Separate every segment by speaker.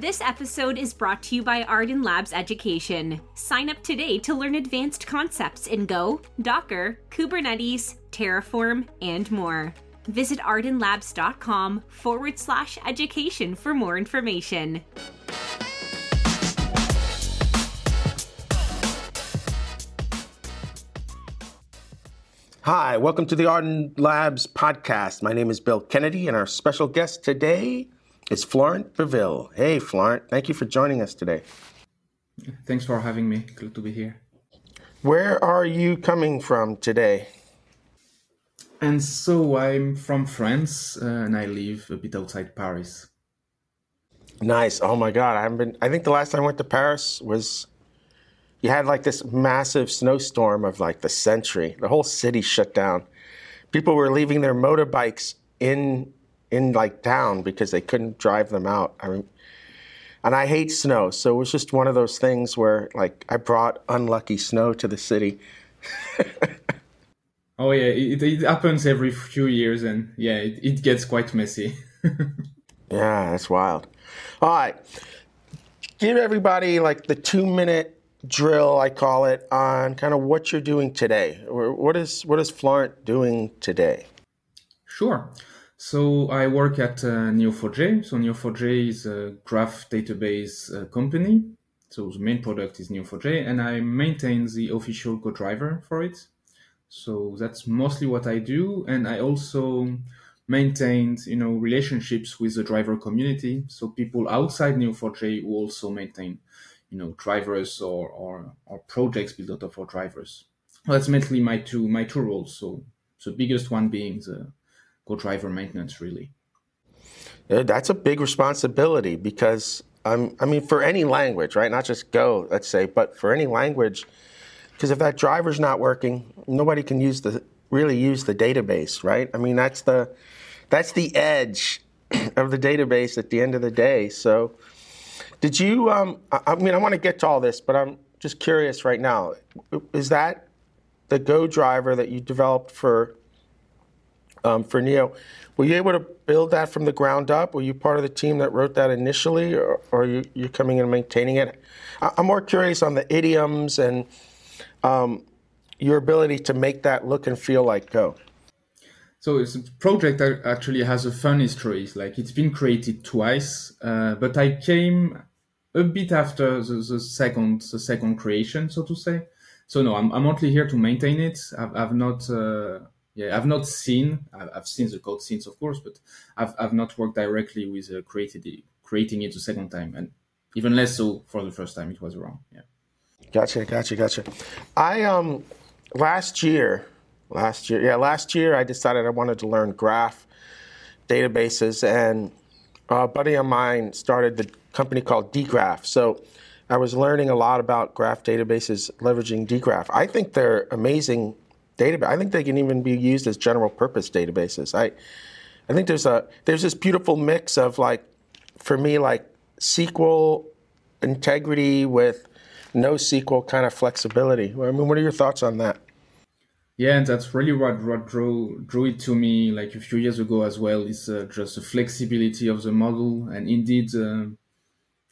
Speaker 1: This episode is brought to you by Ardan Labs Education. Sign up today to learn advanced concepts in Go, Docker, Kubernetes, Terraform, and more. Visit ardanlabs.com forward slash education for more information.
Speaker 2: Hi, welcome to the Ardan Labs podcast. My name is Bill Kennedy, and our special guest today is Florent Biville. Hey, Florent, thank you for joining us today.
Speaker 3: Thanks for having me. Good to be here.
Speaker 2: Where are you coming from today?
Speaker 3: And so I'm from France, uh, and I live a bit outside Paris.
Speaker 2: Nice. Oh my God, I haven't been. I think the last time I went to Paris was you had like this massive snowstorm of like the century. The whole city shut down. People were leaving their motorbikes in in like town because they couldn't drive them out. I mean, and I hate snow, so it was just one of those things where like I brought unlucky snow to the city.
Speaker 3: oh yeah, it, it, happens every few years, and yeah, it, it gets quite messy.
Speaker 2: yeah, that's wild. All right, give everybody like the two minute drill, I call it, on kind of what you're doing today. What is what is Florent doing today?
Speaker 3: Sure. So I work at uh, Neo4j. So Neo4j is a graph database uh, company. So the main product is Neo4j, and I maintain the official Go driver for it. So that's mostly what I do, and I also maintained, you know, relationships with the driver community. So people outside Neo4j who also maintain, you know, drivers or or, or projects built out of our drivers. Well, that's mainly my two my two roles. So the biggest one being the Go driver maintenance, really.
Speaker 2: Yeah, that's a big responsibility because um, I mean, for any language, right? Not just Go, let's say, but for any language, because if that driver's not working, nobody can use the really use the database, right? I mean, that's the that's the edge of the database at the end of the day. So, did you? Um, I, I mean, I want to get to all this, but I'm just curious right now. Is that the Go driver that you developed for um, for Neo. Were you able to build that from the ground up? Were you part of the team that wrote that initially, or, or are you you coming in and maintaining it? I'm more curious on the idioms and um, your ability to make that look and feel like Go.
Speaker 3: So it's a project that actually has a fun history. Like it's been created twice, uh, but I came a bit after the, the, second the second creation, so to say. So no, I'm, I'm only here to maintain it. I've, I've not uh, yeah, I've not seen. I've seen the code since, of course, but I've I've not worked directly with uh, created creating it the second time, and even less so for the first time. It was wrong. Yeah.
Speaker 2: Gotcha, gotcha, gotcha. I um last year, last year, yeah, last year I decided I wanted to learn graph databases, and a buddy of mine started the company called dgraph. So I was learning a lot about graph databases leveraging dgraph. I think they're amazing database. I think they can even be used as general purpose databases. I, I think there's a there's this beautiful mix of like, for me, like SQL integrity with NoSQL kind of flexibility. I mean, what are your thoughts on that?
Speaker 3: Yeah, and that's really what, what drew drew it to me like a few years ago as well. Is uh, just the flexibility of the model, and indeed, uh,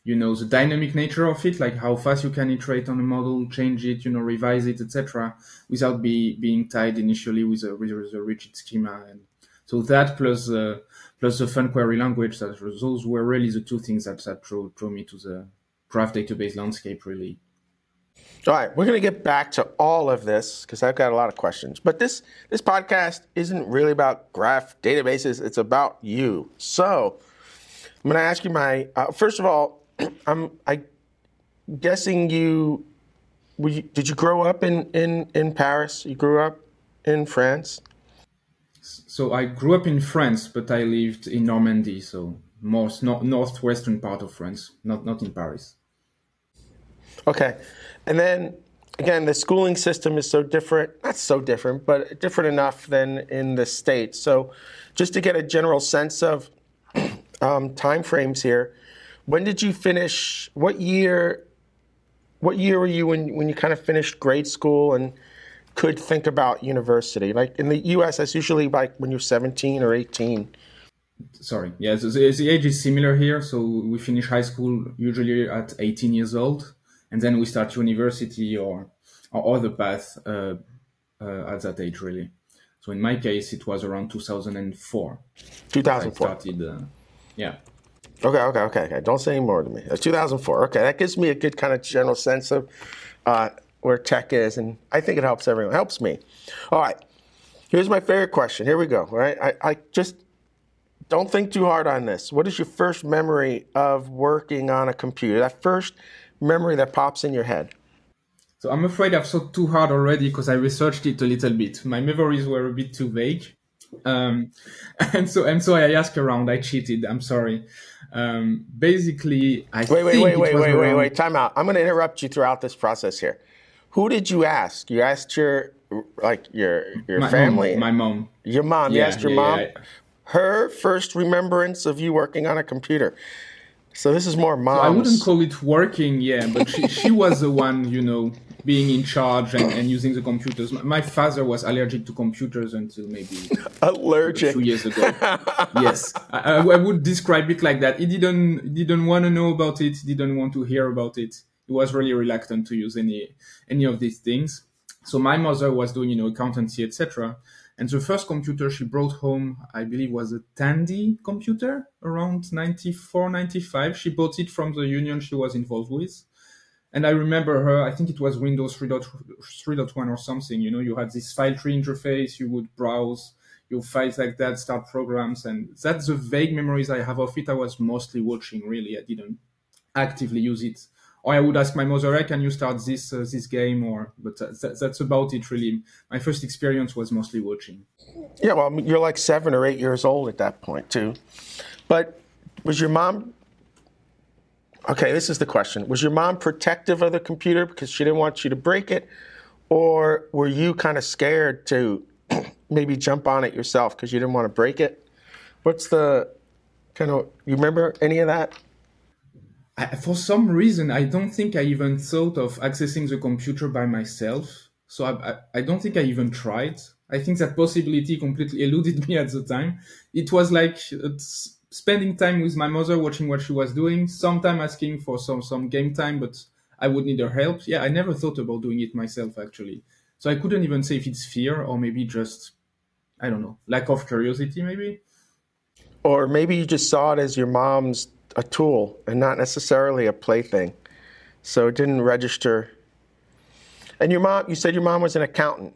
Speaker 3: you know the dynamic nature of it like how fast you can iterate on a model change it you know revise it etc without be being tied initially with a, with a rigid schema. And so that plus uh, plus the fun query language that those were really the two things that, that drew, drew me to the graph database landscape really.
Speaker 2: All right we're going to get back to all of this because i've got a lot of questions. But this this podcast isn't really about graph databases it's about you. So i'm going to ask you my uh, first of all I'm I guessing you, you, did you grow up in, in, in Paris? You grew up in France?
Speaker 3: So I grew up in France, but I lived in Normandy, so most no, northwestern part of France, not not in Paris.
Speaker 2: Okay, and then again, the schooling system is so different. Not so different, but different enough than in the states. So, just to get a general sense of um, time frames here, when did you finish? What year? What year were you when when you kind of finished grade school and could think about university? Like in the U.S., that's usually like when you're 17 or 18.
Speaker 3: sorry. Yeah, so the, the age is similar here. So we finish high school usually at 18 years old, and then we start university or or other path uh, uh, at that age, really. So in my case, it was around 2004.
Speaker 2: 2004.
Speaker 3: I started, uh, yeah.
Speaker 2: Okay, okay, okay, okay. Don't say any more to me. Uh, 2004. Okay, that gives me a good kind of general sense of uh, where tech is, and I think it helps everyone. It helps me. All right. Here's my favorite question. Here we go. All right. I, I just don't think too hard on this. What is your first memory of working on a computer? That first memory that pops in your head.
Speaker 3: So I'm afraid I've thought too hard already because I researched it a little bit. My memories were a bit too vague. Um, and so and so I asked around. I cheated. I'm sorry. Um, basically, I
Speaker 2: wait, wait, wait,
Speaker 3: it
Speaker 2: wait, wait, wait, wait. Time out. I'm going to interrupt you throughout this process here. Who did you ask? You asked your like your your
Speaker 3: My
Speaker 2: family,
Speaker 3: mom, my mom.
Speaker 2: your mom. you asked your
Speaker 3: yeah,
Speaker 2: mom.
Speaker 3: yeah.
Speaker 2: Her first remembrance of you working on a computer. So this is more mom's.
Speaker 3: I wouldn't call it working, yeah, but she, she was the one, you know, being in charge and, and using the computers. My- father was allergic to computers until maybe
Speaker 2: allergic.
Speaker 3: two years ago. yes, I, I I would describe it like that. He didn't didn't want to know about it. Didn't want to hear about it. He was really reluctant to use any any of these things. So my mother was doing you know accountancy etc. And the first computer she brought home, I believe, was a Tandy computer around 94, 95. She bought it from the union she was involved with. And I remember her, I think it was Windows 3.1 or something. You know, you had this file tree interface, you would browse your files like that, start programs. And that's the vague memories I have of it. I was mostly watching, really. I didn't actively use it. Or I would ask my mother, hey, can you start this uh, this game? Or but that, that's about it, really. My first experience was mostly watching.
Speaker 2: Yeah, well, you're like seven or eight years old at that point too. But was your mom? Okay, this is the question. Was your mom protective of the computer because she didn't want you to break it, or were you kind of scared to maybe jump on it yourself because you didn't want to break it? What's the kind of you remember any of that?
Speaker 3: I, for some reason, I don't think I even thought of accessing the computer by myself. So I, I, I don't think I even tried. I think that possibility completely eluded me at the time. It was like spending time with my mother, watching what she was doing, sometime asking for some, some game time, but I would need her help. Yeah, I never thought about doing it myself, actually. So I couldn't even say if it's fear or maybe just, I don't know, lack of curiosity, maybe.
Speaker 2: Or maybe you just saw it as your mom's a tool and not necessarily a plaything. So it didn't register. And your mom, you said your mom was an accountant.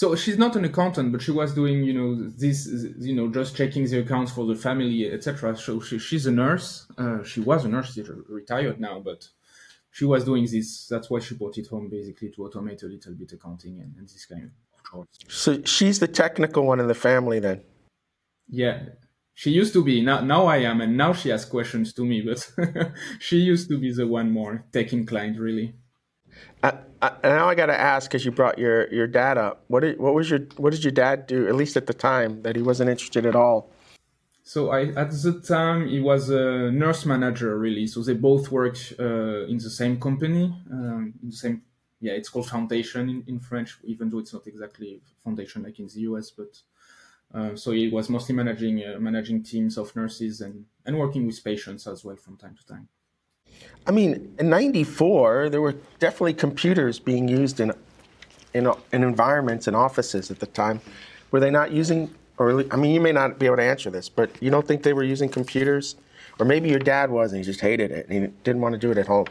Speaker 3: So she's not an accountant, but she was doing, you know, this, you know, just checking the accounts for the family, etc. So she, she's a nurse. Uh, she was a nurse. She's retired now, but she was doing this. That's why she brought it home, basically, to automate a little bit accounting and, and this kind of chores.
Speaker 2: So she's the technical one in the family then.
Speaker 3: Yeah, she used to be. Now, now I am, and now she has questions to me. But she used to be the one more tech inclined, really.
Speaker 2: I, I, now I got to ask, because you brought your, your dad up. What did, what was your what did your dad do? At least at the time, that he wasn't interested at all.
Speaker 3: So I, at the time, he was a nurse manager, really. So they both worked uh, in the same company, um, in the same. Yeah, it's called foundation in, in French, even though it's not exactly foundation like in the US. But uh, so he was mostly managing uh, managing teams of nurses and and working with patients as well from time to time.
Speaker 2: I mean, in '94, there were definitely computers being used in in, in environments and offices at the time. Were they not using? Or I mean, you may not be able to answer this, but you don't think they were using computers, or maybe your dad was and he just hated it and he didn't want to do it at home.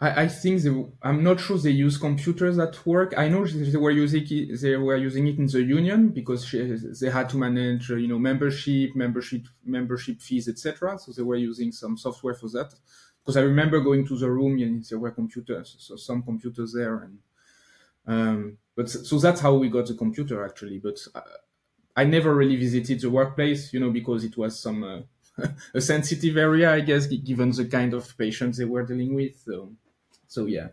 Speaker 3: I, I think they, I'm not sure they use computers at work. I know they were using it, they were using it in the union because she, they had to manage, you know, membership, membership, membership fees, etc. So they were using some software for that. Because I remember going to the room and there were computers, so some computers there, and um, but so that's how we got the computer actually. But I, I never really visited the workplace, you know, because it was some uh, a sensitive area, I guess, given the kind of patients they were dealing with. So, so yeah.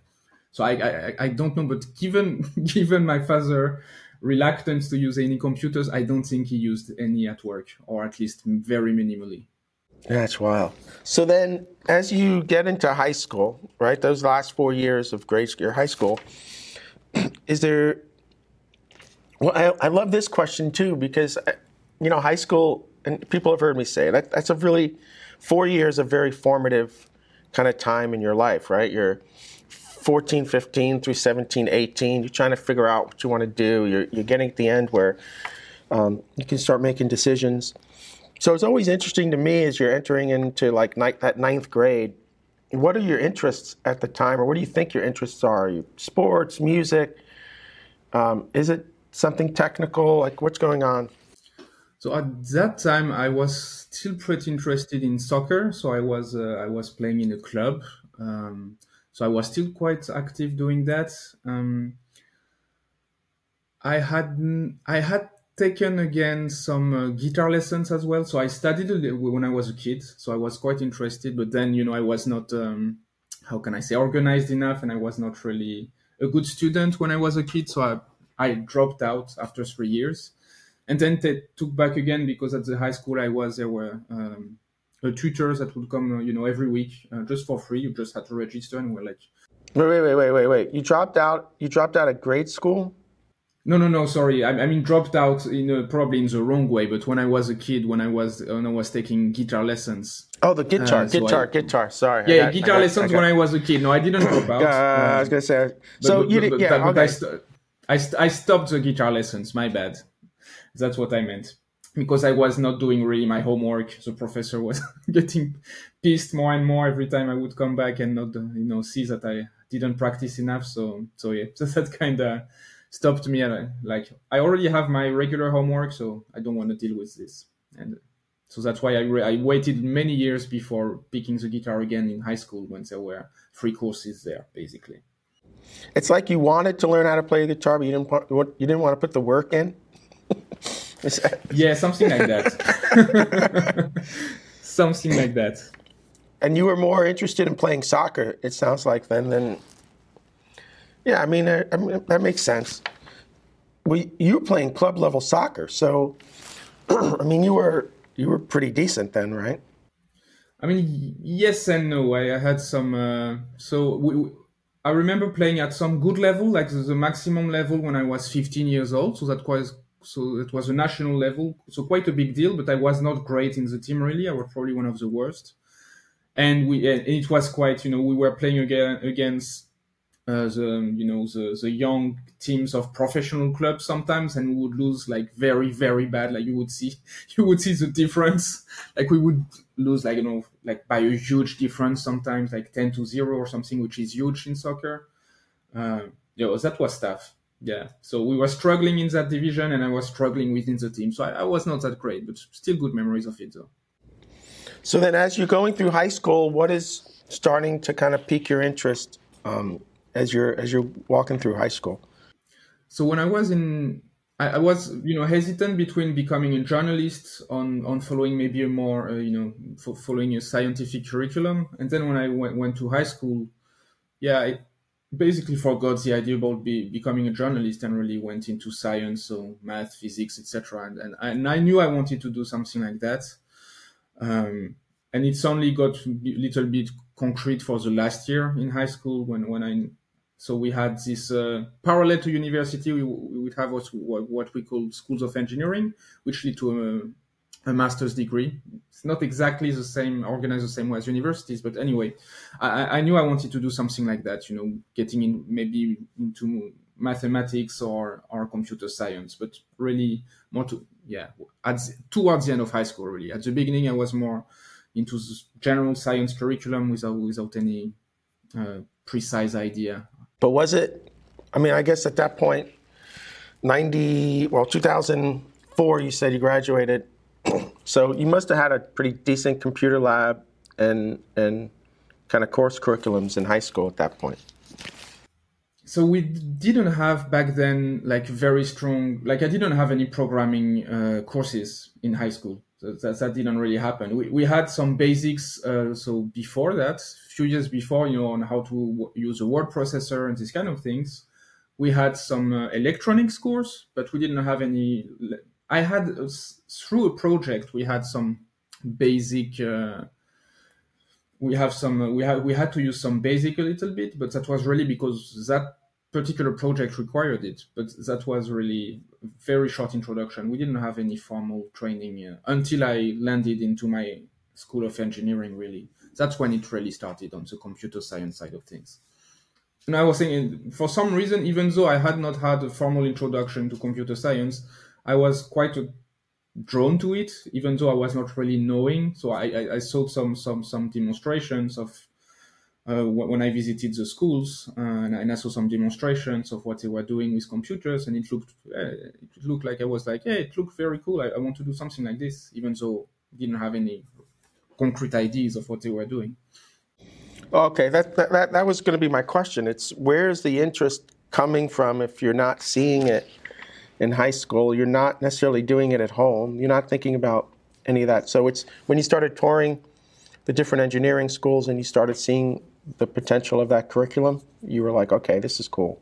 Speaker 3: So I, I, I don't know, but given given my father reluctance to use any computers, I don't think he used any at work, or at least very minimally.
Speaker 2: That's wild. So then, as you get into high school, right, those last four years of grade school, high school, is there? Well, I, I love this question too because, uh, you know, high school and people have heard me say that that's a really four years of very formative kind of time in your life, right? You're 14, 15 through 17, 18. You're trying to figure out what you want to do. You're, you're getting at the end where um, you can start making decisions. So it's always interesting to me as you're entering into like ni- that ninth grade. What are your interests at the time, or what do you think your interests are? sports, music? Um, is it something technical? Like what's going on?
Speaker 3: So at that time, I was still pretty interested in soccer. So I was uh, I was playing in a club. Um, so I was still quite active doing that. Um, I had I had taken again some uh, guitar lessons as well. So I studied when I was a kid. So I was quite interested, but then you know I was not um, how can I say organized enough, and I was not really a good student when I was a kid. So I I dropped out after three years, and then they took back again because at the high school I was there were um, tutors that would come you know every week uh, just for free. You just had to register, and we're like.
Speaker 2: Wait, wait, wait, wait, wait, wait! You dropped out. You dropped out of grade school.
Speaker 3: No, no, no. Sorry, I, I mean dropped out in a, probably in the wrong way. But when I was a kid, when I was when I was taking guitar lessons.
Speaker 2: Oh, the guitar, uh, so guitar, I, guitar. Sorry.
Speaker 3: Yeah, got, guitar got, lessons got, when I was a kid. No, I didn't drop out.
Speaker 2: Uh, I was gonna say. So but, you did, yeah. But, okay. I, st-
Speaker 3: I, st- I stopped the guitar lessons. My bad. That's what I meant. Because I was not doing really my homework, the professor was getting pissed more and more every time I would come back and not, you know, see that I didn't practice enough. So, so yeah, so that kind of stopped me at like I already have my regular homework, so I don't want to deal with this. And so that's why I, re- I waited many years before picking the guitar again in high school when there were free courses there, basically.
Speaker 2: It's like you wanted to learn how to play the guitar, but you didn't want, you didn't want to put the work in.
Speaker 3: yeah, something like that. something like that.
Speaker 2: And you were more interested in playing soccer, it sounds like, then than yeah, I mean, I mean that makes sense. We, you were playing club level soccer, so I mean, you were you were pretty decent then, right?
Speaker 3: I mean, yes and no. I, I had some. Uh, so we, I remember playing at some good level, like the, the, maximum level when I was 15 years old. So that was so it was a national level, so quite a big deal. But I was not great in the team really. I was probably one of the worst. And we and it was quite, you know, we were playing again against the you know the the young teams of professional clubs sometimes and we would lose like very very bad. Like you would see you would see the difference. Like we would lose like you know like by a huge difference sometimes like 10 to 0 or something which is huge in soccer. Uh, know that was tough. Yeah. So we were struggling in that division and i was struggling within the team. So I, I was not that great but still good memories of it though.
Speaker 2: So then as you're going through high school what is starting to kind of pique your interest? Um, as you're as you're walking through high school?
Speaker 3: So when I was in, I, I was you know hesitant between becoming a journalist on on following maybe a more uh, you know for following a scientific curriculum, and then when I went, went to high school, yeah, I basically forgot the idea about be, becoming a journalist and really went into science, so math, physics, etc. And, and, and I knew I wanted to do something like that. Um, and it's only got a little bit concrete for the last year in high school when, when I so we had this uh, parallel to university. We, we would have what, what we call schools of engineering, which lead to a, a, master's degree. It's not exactly the same, organized the same way as universities, but anyway, I, I knew I wanted to do something like that. You know, getting in maybe into mathematics or or computer science, but really more to yeah at towards the end of high school. Really, at the beginning, I was more into the general science curriculum without without any uh, precise idea
Speaker 2: but was it? I mean, I guess at that point, ninety well, two thousand four. You said you graduated, so you must have had a pretty decent computer lab and and kind of course curriculums in high school at that point.
Speaker 3: So we didn't have back then like very strong. Like I didn't have any programming uh, courses in high school. So that, that didn't really happen. We, we had some basics. Uh, so before that, a few years before, you know, on how to w- use a word processor and these kind of things, we had some uh, electronics course, but we didn't have any. I had uh, through a project, we had some basic. Uh, we have some. we had we had to use some basic a little bit, but that was really because that particular project required it, but that was really very short introduction. We didn't have any formal training uh, until I landed into my school of engineering. Really, that's when it really started on the computer science side of things. And I was thinking, for some reason, even though I had not had a formal introduction to computer science, I was quite a, drawn to it, even though I was not really knowing. So I, I, I saw some some some demonstrations of uh, when I visited the schools, uh, and, and, I saw some demonstrations of what they were doing with computers, and it looked uh, it looked like I was like, hey, it looked very cool. I, I, want to do something like this, even though I didn't have any concrete ideas of what they were doing.
Speaker 2: Okay, that that, that was going to be my question. It's where's the interest coming from if you're not seeing it in high school, you're not necessarily doing it at home, you're not thinking about any of that. So it's when you started touring the different engineering schools and you started seeing the potential of that curriculum, you were like, okay, this is cool.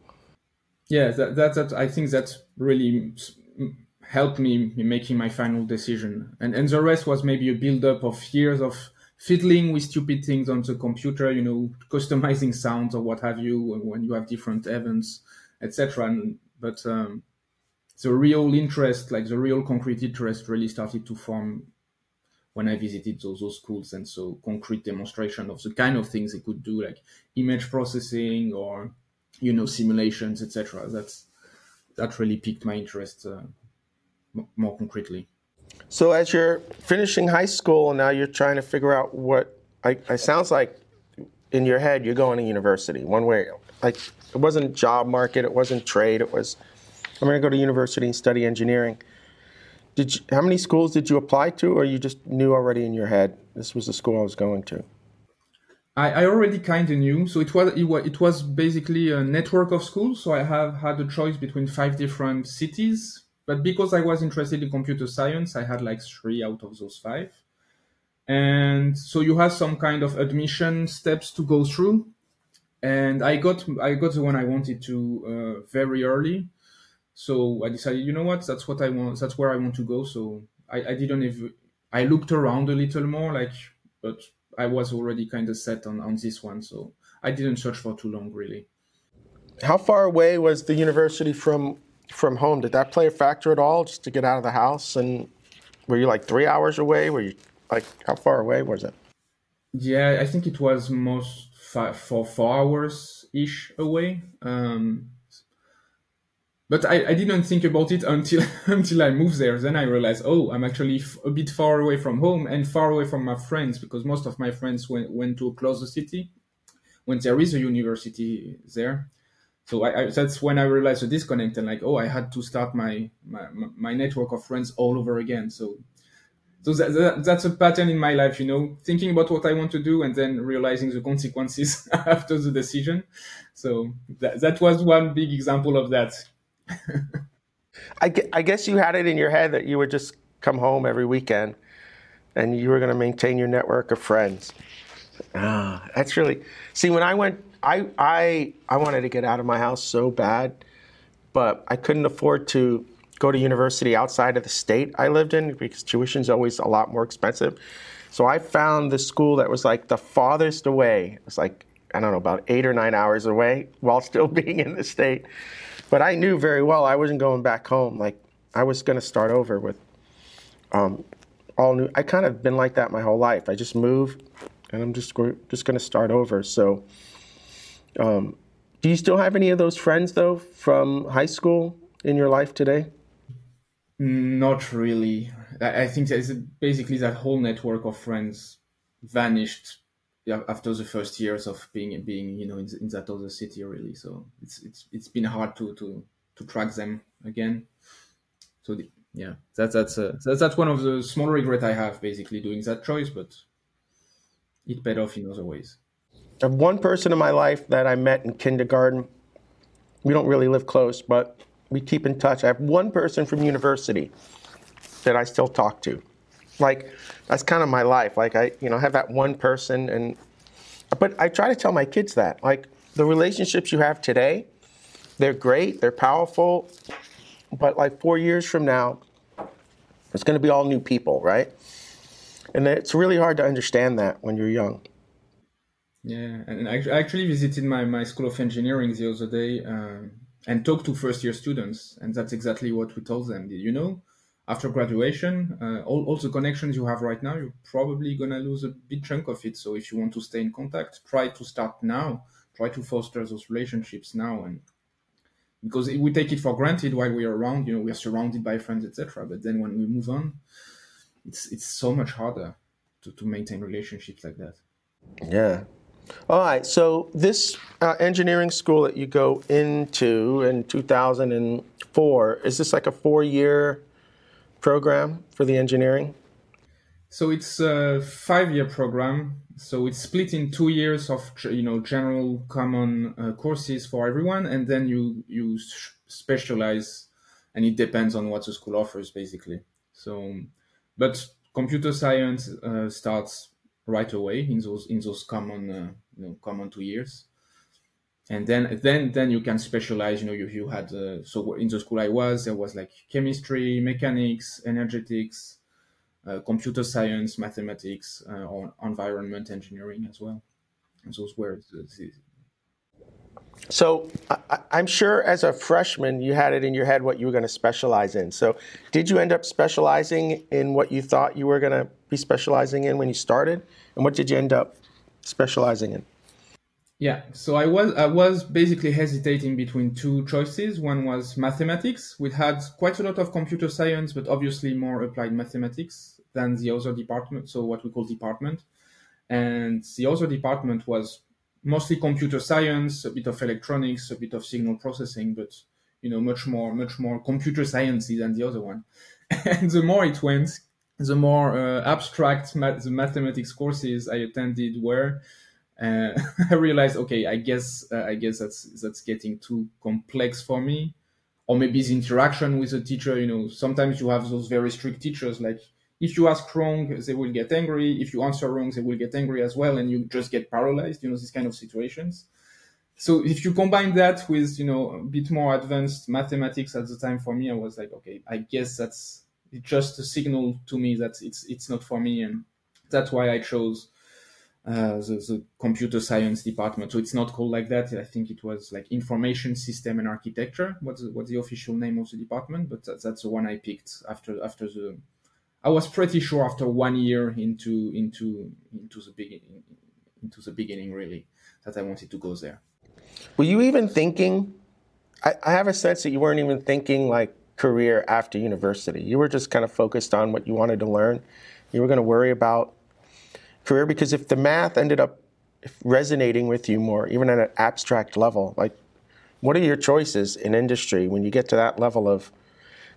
Speaker 3: Yeah, that, that, that I think that really helped me in making my final decision. And, and the rest was maybe a build up of years of fiddling with stupid things on the computer, you know, customizing sounds or what have you when you have different events, etc. But um, the real interest, like the real concrete interest, really started to form when I visited those, those schools, and so concrete demonstration of the kind of things they could do, like image processing or you know simulations, etc. That's that really piqued my interest uh, m- more concretely.
Speaker 2: So as you're finishing high school and now you're trying to figure out what I, sounds like in your head you're going to university one way like it wasn't job market it wasn't trade it was I'm going to go to university and study engineering did you, how many schools did you apply to, or you just knew already in your head this was the school I was going to?
Speaker 3: I, I already kind of knew. So it was, it was it was basically a network of schools. So I have had a choice between five different cities. But because I was interested in computer science, I had like three out of those five. And so you have some kind of admission steps to go through. And I got I got the one I wanted to uh, very early. So I decided, you know what, that's what I want. That's where I want to go. So I, I didn't even. I looked around a little more, like, but I was already kind of set on on this one. So I didn't search for too long, really.
Speaker 2: How far away was the university from from home? Did that play a factor at all, just to get out of the house? And were you like three hours away? Were you like how far away was it?
Speaker 3: Yeah, I think it was most five, for four hours ish away. Um, but I, I didn't think about it until until I moved there. Then I realized, oh, I'm actually f- a bit far away from home and far away from my friends because most of my friends went, went to a closer city when there is a university there. So I, I, that's when I realized the disconnect and like, oh, I had to start my my, my network of friends all over again. So so that, that, that's a pattern in my life, you know, thinking about what I want to do and then realizing the consequences after the decision. So that, that was one big example of that.
Speaker 2: I, I guess you had it in your head that you would just come home every weekend and you were going to maintain your network of friends. Ah, that's really see. When I went, I I I wanted to get out of my house so bad, but I couldn't afford to go to university outside of the state I lived in because tuition is always a lot more expensive. So I found the school that was like the farthest away. It was like I don't know about eight or nine hours away while still being in the state. But I knew very well I wasn't going back home. Like I was going to start over with um, all new. I kind of been like that my whole life. I just move, and I'm just just going to start over. So, um, do you still have any of those friends though from high school in your life today?
Speaker 3: Not really. I think that basically that whole network of friends vanished after the first years of being being you know in, in that other city really. So it's it's it's been hard to to to track them again. So the, yeah that's that's a, that's that's one of the small regret i have basically doing that choice but it paid off in other ways.
Speaker 2: I have one person in my life that i met in kindergarten we don't really live close but we keep in touch. I have one person from university that i still talk to like that's kind of my life. Like I, you know, have that one person, and but I try to tell my kids that like the relationships you have today, they're great, they're powerful, but like four years from now, it's going to be all new people, right? And it's really hard to understand that when you're young.
Speaker 3: Yeah, and I actually visited my, my school of engineering the other day um, and talked to first year students, and that's exactly what we told them. You know, after graduation, uh, all, all the connections you have right now, you're probably gonna lose a big chunk of it. So if you want to stay in contact, try to start now. Try to foster those relationships now, and because we take it for granted while we are around, you know, we are surrounded by friends, etc. But then when we move on, it's it's so much harder to, to maintain relationships like that.
Speaker 2: Yeah, all right. So this uh, engineering school that you go into in 2004 is this like a four-year program for the engineering?
Speaker 3: So it's a five-year program. So it's split in two years of you know general common uh, courses for everyone, and then you you specialize, and it depends on what the school offers basically. So, but computer science uh, starts right away in those in those common uh, you know common two years and then then then you can specialize you know you, you had uh, so in the school i was there was like chemistry mechanics energetics uh, computer science mathematics uh, or environment engineering as well and those were the,
Speaker 2: so I, am sure as a freshman you had it in your head what you were going to specialize in. So did you end up specializing in what you thought you were going to be specializing in when you started, and what did you end up specializing in?
Speaker 3: Yeah, so I was I was basically hesitating between two choices. One was mathematics. We had quite a lot of computer science, but obviously more applied mathematics than the other department. So what we call department, and the other department was mostly computer science, a bit of electronics, a bit of signal processing, but you know much more much more computer sciencey than the other one. and the more it went, the more uh, abstract the mathematics courses I attended were. Uh, I realized, okay, I guess uh, I guess that's that's getting too complex for me, or maybe the interaction with the teacher. You know, sometimes you have those very strict teachers. Like if you ask wrong, they will get angry. If you answer wrong, they will get angry as well, and you just get paralyzed. You know, these kind of situations. So if you combine that with you know a bit more advanced mathematics at the time for me, I was like, okay, I guess that's just a signal to me that it's it's not for me, and that's why I chose uh, the, the, computer science department. So it's not called like that. I think it was like information system and architecture. What's the, what's the official name of the department? But that, that's the one I picked after after the. I was pretty sure after one year into into into the beginning into the beginning really that I wanted to go there.
Speaker 2: Were you even thinking? I, I have a sense that you weren't even thinking like career after university. You were just kind of focused on what you wanted to learn. You were going to worry about career because if the math ended up resonating with you more, even at an abstract level, like what are your choices in industry when you get to that level of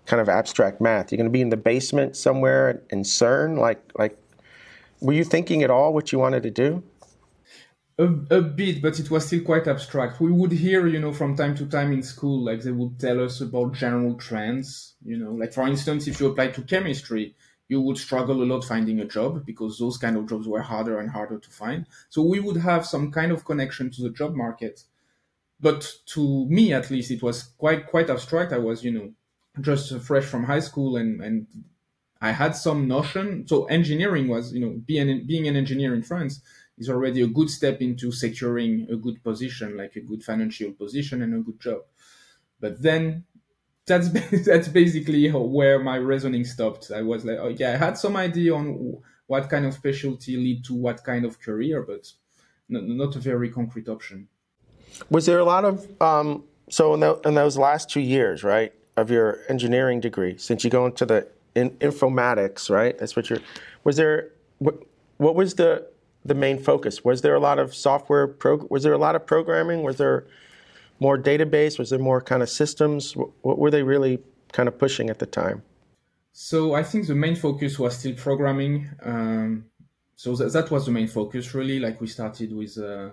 Speaker 2: kind of abstract math? You're going to be in the basement somewhere in CERN, like like were you thinking at all what you wanted to do?
Speaker 3: A, a bit, but it was still quite abstract. We would hear, you know, from time to time in school, like they would tell us about general trends. You know, like for instance, if you apply to chemistry, you would struggle a lot finding a job because those kind of jobs were harder and harder to find. So we would have some kind of connection to the job market. But to me, at least, it was quite quite abstract. I was, you know, just fresh from high school and and I had some notion. So engineering was, you know, being being an engineer in France is already a good step into securing a good position, like a good financial position and a good job. But then that's that's basically where my reasoning stopped. I was like, oh yeah, I had some idea on what kind of specialty lead to what kind of career, but not a very concrete option.
Speaker 2: Was there a lot of um, so in, the, in, those last two years, right, of your engineering degree, since you go into the in, informatics, right? That's what you're. Was there what, what was the the main focus? Was there a lot of software? Prog- was there a lot of programming? Was there more database? Was there more kind of systems? What were they really kind of pushing at the time?
Speaker 3: So I think the main focus was still programming. Um, so that, that was the main focus really. Like we started with uh,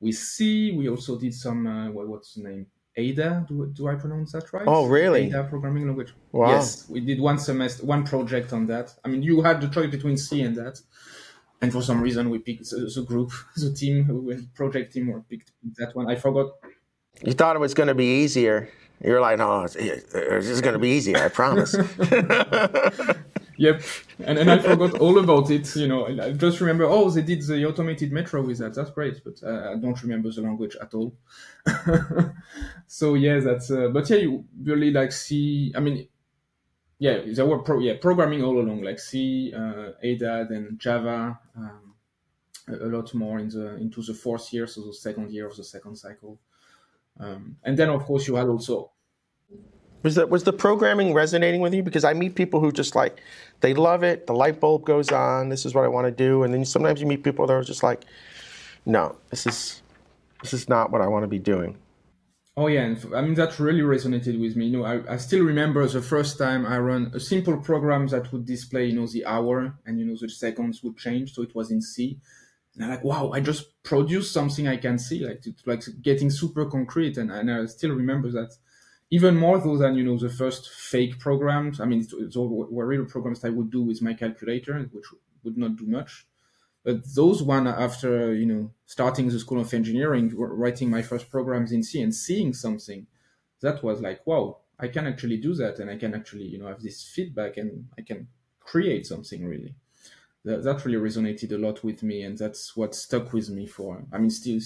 Speaker 3: with C. We also did some uh, what, what's the name? Ada. Do, do I pronounce that right?
Speaker 2: Oh, really?
Speaker 3: Ada programming language.
Speaker 2: Wow.
Speaker 3: Yes, we did one semester, one project on that. I mean, you had the choice between C and that and for some reason we picked the, the group, the team, the project team, or picked that one. I forgot.
Speaker 2: You thought it was going to be easier. You're like, no, it's, it's going to be easier. I promise.
Speaker 3: Yep, and then I forgot all about it. You know, I just remember, oh, they did the automated metro with that. That's great, but uh, I don't remember the language at all. so yeah, that's. Uh, but yeah, you really like see. I mean, yeah, there were pro, yeah programming all along, like C, uh, ADAD, and Java. Um, a, a lot more in the into the fourth year, so the second year of the second cycle. Um, and then, of course, you had also
Speaker 2: was that was the programming resonating with you? Because I meet people who just like they love it. The light bulb goes on. This is what I want to do. And then sometimes you meet people that are just like, no, this is this is not what I want to be doing.
Speaker 3: Oh yeah, and I mean that really resonated with me. You know, I, I still remember the first time I ran a simple program that would display, you know, the hour and you know the seconds would change. So it was in C. And I'm like, wow, I just produced something I can see, like it's like getting super concrete. And, and I still remember that even more though than you know the first fake programs. I mean, it's, it's all were real programs I would do with my calculator, which would not do much. But those one after you know starting the school of engineering, writing my first programs in C and seeing something, that was like wow, I can actually do that, and I can actually you know have this feedback, and I can create something really. That, that really resonated a lot with me, and that's what stuck with me for. I mean, still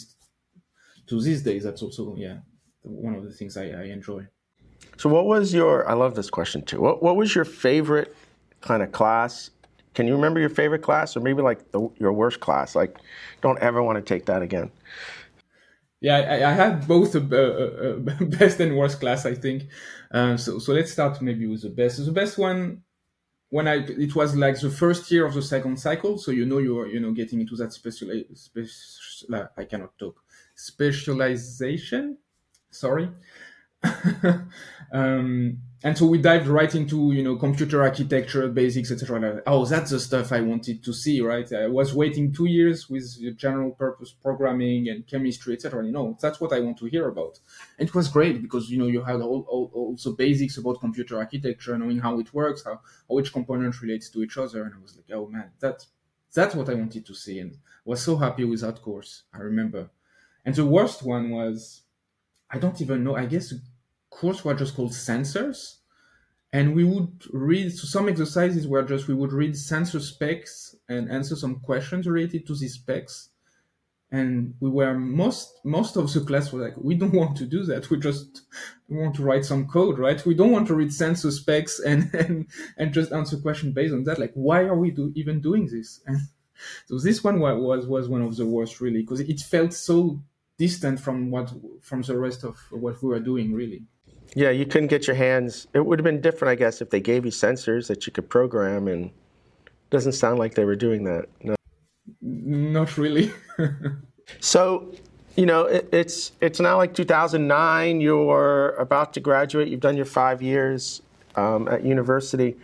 Speaker 3: to these days, that's also yeah one of the things I, I enjoy.
Speaker 2: So, what was your? I love this question too. What What was your favorite kind of class? Can you remember your favorite class, or maybe like the, your worst class? Like, don't ever want to take that again.
Speaker 3: Yeah, I, I had both a, a, a, best and worst class, I think. Um, so, so let's start maybe with the best. So the best one, when I it was like the first year of the second cycle, so you know you're you know getting into that special, I cannot talk specialization. Sorry, um, and so we dived right into you know computer architecture basics etc oh that's the stuff i wanted to see right? I was waiting two years with general purpose programming and chemistry etc you know that's what i want to hear about. And it was great because you know you had all, all, also basics about computer architecture knowing how it works how, how each component relates to each other. And i was like oh man that's that's what i wanted to see. And was so happy with that course i remember. And the worst one was I don't even know. I guess course were just called sensors. And we would read, so some exercises were just, we would read sensor specs and answer some questions related to these specs. And we were most, most of the class were like, we don't want to do that. We just want to write some code, right? We don't want to read sensor specs and, and, and just answer questions based on that. Like, why are we do, even doing this? And so this one was, was one of the worst really, because it felt so distant from what from the rest of what we were doing really.
Speaker 2: Yeah you couldn't get your hands it would have been different i guess if they gave you sensors that you could program and it doesn't sound like they were doing that no.
Speaker 3: Not really.
Speaker 2: So you know it, it's it's now like 2009 you're about to graduate you've done your five years um, at university.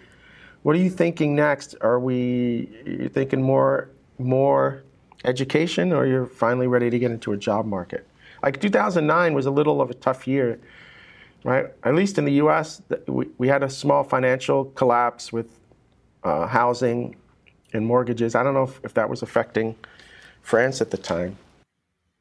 Speaker 2: What are you thinking next? Are we you thinking more more education or you're finally ready to get into a job market. Like 2009 was a little of a tough year, right? At least in the US, we, had a small financial collapse with uh, housing and mortgages. I don't know if, if that was affecting France at the time.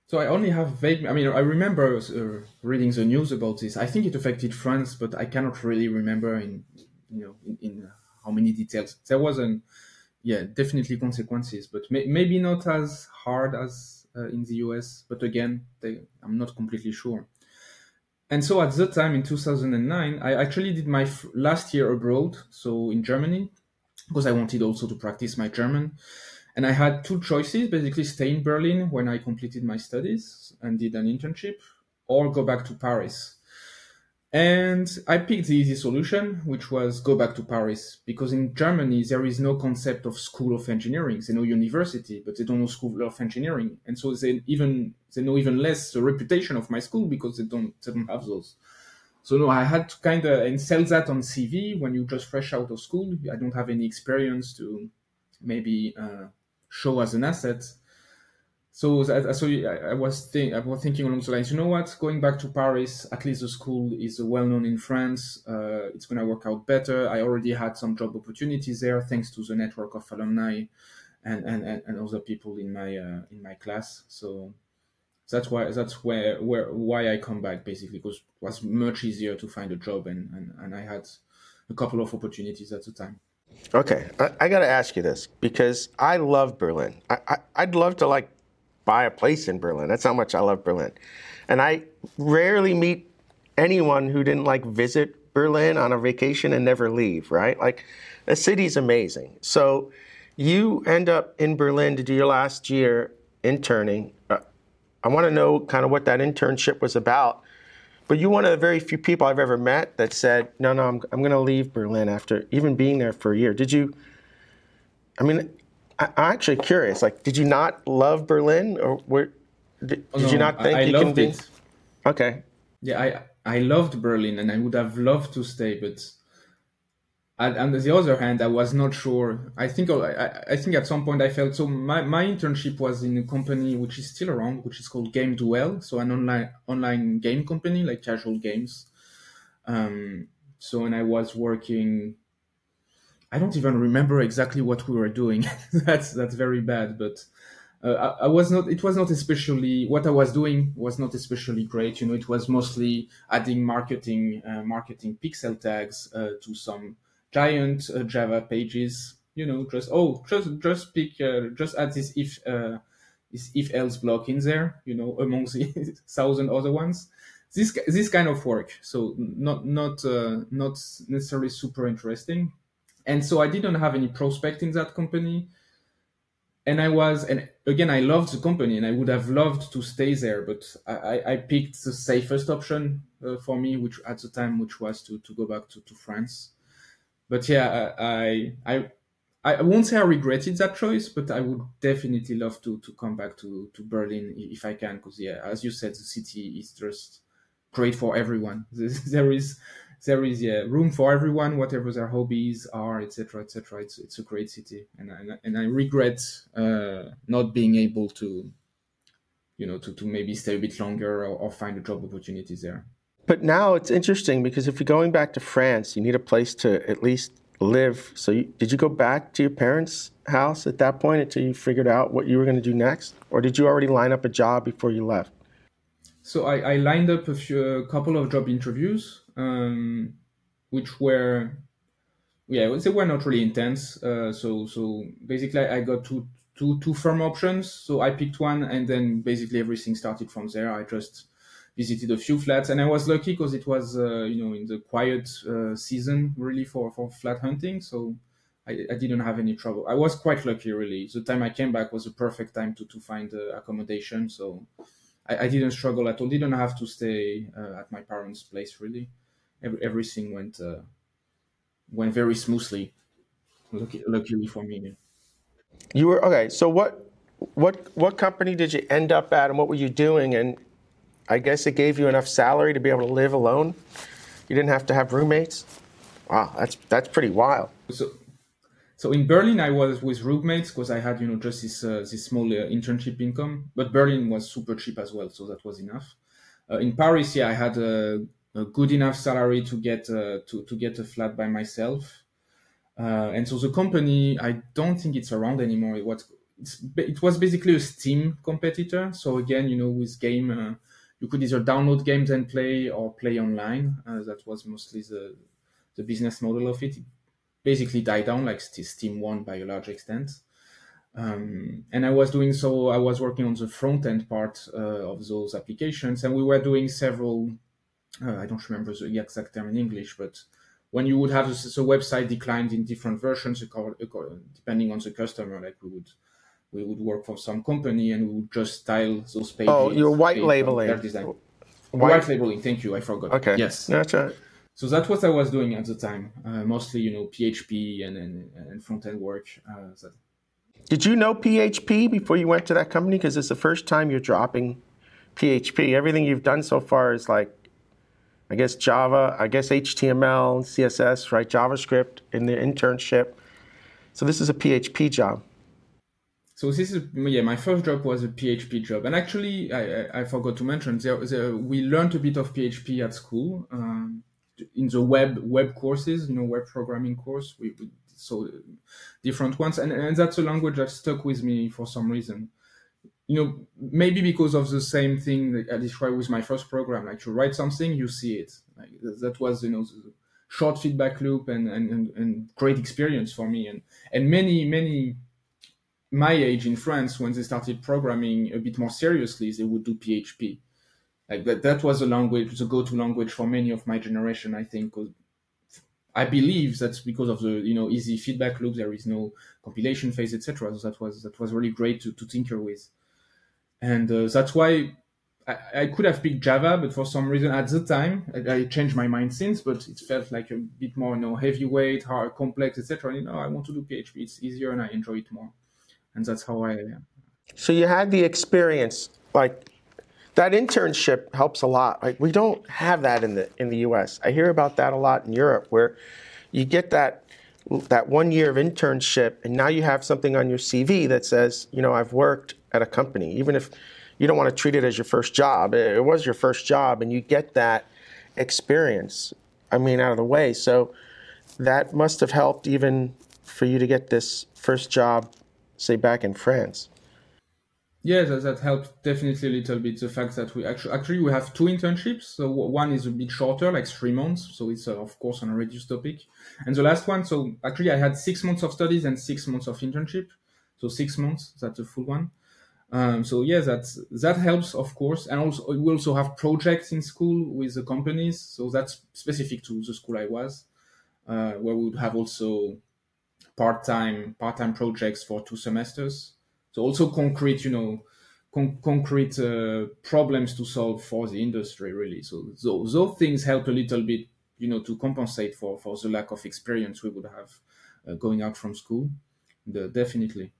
Speaker 3: So I only have vague. I mean, I remember uh, reading the news about this. I think it affected France, but I cannot really remember in you know in, in how many details. There was an yeah, definitely consequences, but may, maybe not as hard as uh, in the US. But again, they, I'm not completely sure. And so at that time in 2009, I actually did my f- last year abroad, so in Germany, because I wanted also to practice my German. And I had two choices basically stay in Berlin when I completed my studies and did an internship, or go back to Paris. And I picked the easy solution, which was go back to Paris, because in Germany there is no concept of school of engineering. They know university, but they don't know school of engineering, and so they even they know even less the reputation of my school because they don't they don't have those. So no, I had to kind of and sell that on CV when you just fresh out of school. I don't have any experience to maybe uh, show as an asset. So, so I was think I was thinking along the lines. You know what? Going back to Paris, at least the school is well known in France. Uh, it's going to work out better. I already had some job opportunities there, thanks to the network of alumni and and, and other people in my uh, in my class. So that's why that's where where why I come back basically because it was much easier to find a job and and, and I had a couple of opportunities at the time.
Speaker 2: Okay, I, I got to ask you this because I love Berlin. I, I, I'd love to like buy a place in Berlin. That's how much I love Berlin. And I rarely meet anyone who didn't like visit Berlin on a vacation and never leave, right? Like the city's amazing. So you end up in Berlin to do your last year interning. Uh, I want to know kind of what that internship was about. But you're one of the very few people I've ever met that said, no, no, I'm, I'm going to leave Berlin after even being there for a year. Did you, I mean, I, am actually curious. Like, did you not love Berlin, or were, did,
Speaker 3: Oh,
Speaker 2: did you not think
Speaker 3: I, I
Speaker 2: you
Speaker 3: loved
Speaker 2: can be?
Speaker 3: it.
Speaker 2: Okay,
Speaker 3: Yeah, I I loved Berlin, and I would have loved to stay, but and on the other hand, I was not sure. I think I, I- I think at some point I felt so. My, my internship was in a company which is still around, which is called GameDuell, so an online online game company like casual games. Um, so when I was working, I don't even remember exactly what we were doing. that's that's very bad, but uh, I, I was not. It was not especially what I was doing was not especially great. You know, it was mostly adding marketing uh, marketing pixel tags uh, to some giant uh, Java pages. You know, just oh, just just pick, uh, just add this if uh, this if else block in there. You know, among the thousand other ones. This this kind of work. So not not not necessarily super interesting. And so I didn't have any prospect in that company and I was, and again, I loved the company, and I would have loved to stay there, but I, I- picked the safest option uh, for me, which at the time, which was to, to go back to, to France. But yeah, I, I, I won't say I regretted that choice, but I would definitely love to, to come back to, to Berlin if I can, because yeah, as you said, the city is just great for everyone. There is, there is yeah room for everyone, whatever their hobbies are, etc., etc. It's it's a great city, and I, and I regret uh, not being able to, you know, to, to maybe stay a bit longer or, or find a job opportunity there.
Speaker 2: but now it's interesting because if you're going back to France, you need a place to at least live. So you, did you go back to your parents' house at that point until you figured out what you were going to do next, or did you already line up a job before you left?
Speaker 3: So I, I lined up a few, a couple of job interviews, um, which were, yeah, they were not really intense. Uh, so so basically, I got two two two firm options. So I picked one, and then basically everything started from there. I just visited a few flats, and I was lucky because it was uh, you know in the quiet uh, season really for for flat hunting. So. I, I didn't have any trouble. I was quite lucky, really. The time I came back was the perfect time to, to find uh, accommodation. So I, I didn't struggle at all. Didn't have to stay uh, at my parents' place really. Every, everything went uh, went very smoothly. Lucky, luckily for me.
Speaker 2: You were okay. So what what what company did you end up at, and what were you doing? And I guess it gave you enough salary to be able to live alone. You didn't have to have roommates. Wow, that's that's pretty wild.
Speaker 3: So, so in Berlin, I was with roommates because I had you know just this uh, this small uh, internship income. But Berlin was super cheap as well, so that was enough. Uh, in Paris, yeah, I had a, good enough salary to get uh, to to get a flat by myself. Uh, and so the company, I don't think it's around anymore. It was, it was basically a Steam competitor. So again, you know, with game, uh, you could either download games and play or play online. Uh, that was mostly the, the business model of it. It basically died down like Steam won by a large extent. Um, and I was doing so, I was working on the front end part uh, of those applications, and we were doing several, uh, I don't remember the exact term in English, but when you would have the, the website declined in different versions depending on the customer like we would we would work for some company and we would just style those pages
Speaker 2: Oh, you're white labeling. White-
Speaker 3: white labeling thank you i forgot
Speaker 2: Okay.
Speaker 3: yes
Speaker 2: That's right.
Speaker 3: so that's what i was doing at the time uh, mostly you know php and and, and front end work uh, that,
Speaker 2: Did you know PHP before you went to that company? Because it's the first time you're dropping PHP. Everything you've done so far is like, I guess Java, I guess HTML, CSS, right? JavaScript in the internship. So this is a PHP job.
Speaker 3: So this is yeah. My first job was a PHP job, and actually, I, I, forgot to mention there, there, we learned a bit of PHP at school um, in the web web courses, you know, web programming course. We, we so different ones, and, and that's a language that stuck with me for some reason. You know, maybe because of the same thing that I described with my first program. Like you write something, you see it. Like that was you know the short feedback loop and, and, and, great experience for me. And, and many, many my age in France, when they started programming a bit more seriously, they would do PHP. Like that, that was a language, the go-to language for many of my generation, I think. I believe that's because of the you know easy feedback loop. There is no compilation phase, etc. So that was that was really great to, to tinker with, and uh, that's why I, I, could have picked Java, but for some reason at the time I, I, changed my mind since. But it felt like a bit more you know heavyweight, hard, complex, etc. You know, I want to do PHP. It's easier and I enjoy it more, and that's how I. Uh,
Speaker 2: so you had the experience, like that internship helps a lot. Like we don't have that in the in the U.S. I hear about that a lot in Europe, where you get that that one year of internship, and now you have something on your CV that says, you know, I've worked at a company, even if you don't want to treat it as your first job. It was your first job, and you get that experience. I mean, out of the way. So that must have helped even for you to get this first job, say back in France.
Speaker 3: Yeah, that, that helped definitely a little bit. The fact that we actually actually we have two internships. So one is a bit shorter, like three months. So it's uh, of course on a reduced topic. And the last one, so actually I had six months of studies and six months of internship. So six months, that's a full one. Um, so yeah, that that helps of course. And also we also have projects in school with the companies. So that's specific to the school I was, uh, where we would have also part-time part-time projects for two semesters so also concrete, you know, con- concrete uh, problems to solve for the industry, really. So those, those things help a little bit, you know, to compensate for for the lack of experience we would have uh, going out from school. The, definitely.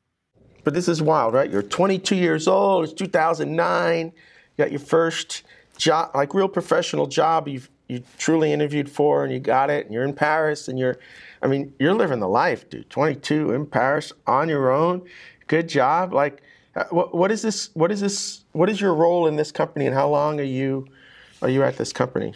Speaker 2: But this is wild, right? You're 22 years old. It's 2009. You got your first job, like real professional job. You've you truly interviewed for, and you got it. And you're in Paris, and you're, I mean, you're living the life, dude. 22 in Paris on your own good job. Like, uh, what, what is this? What is this? What is your role in this company, and how long are you are you at this company?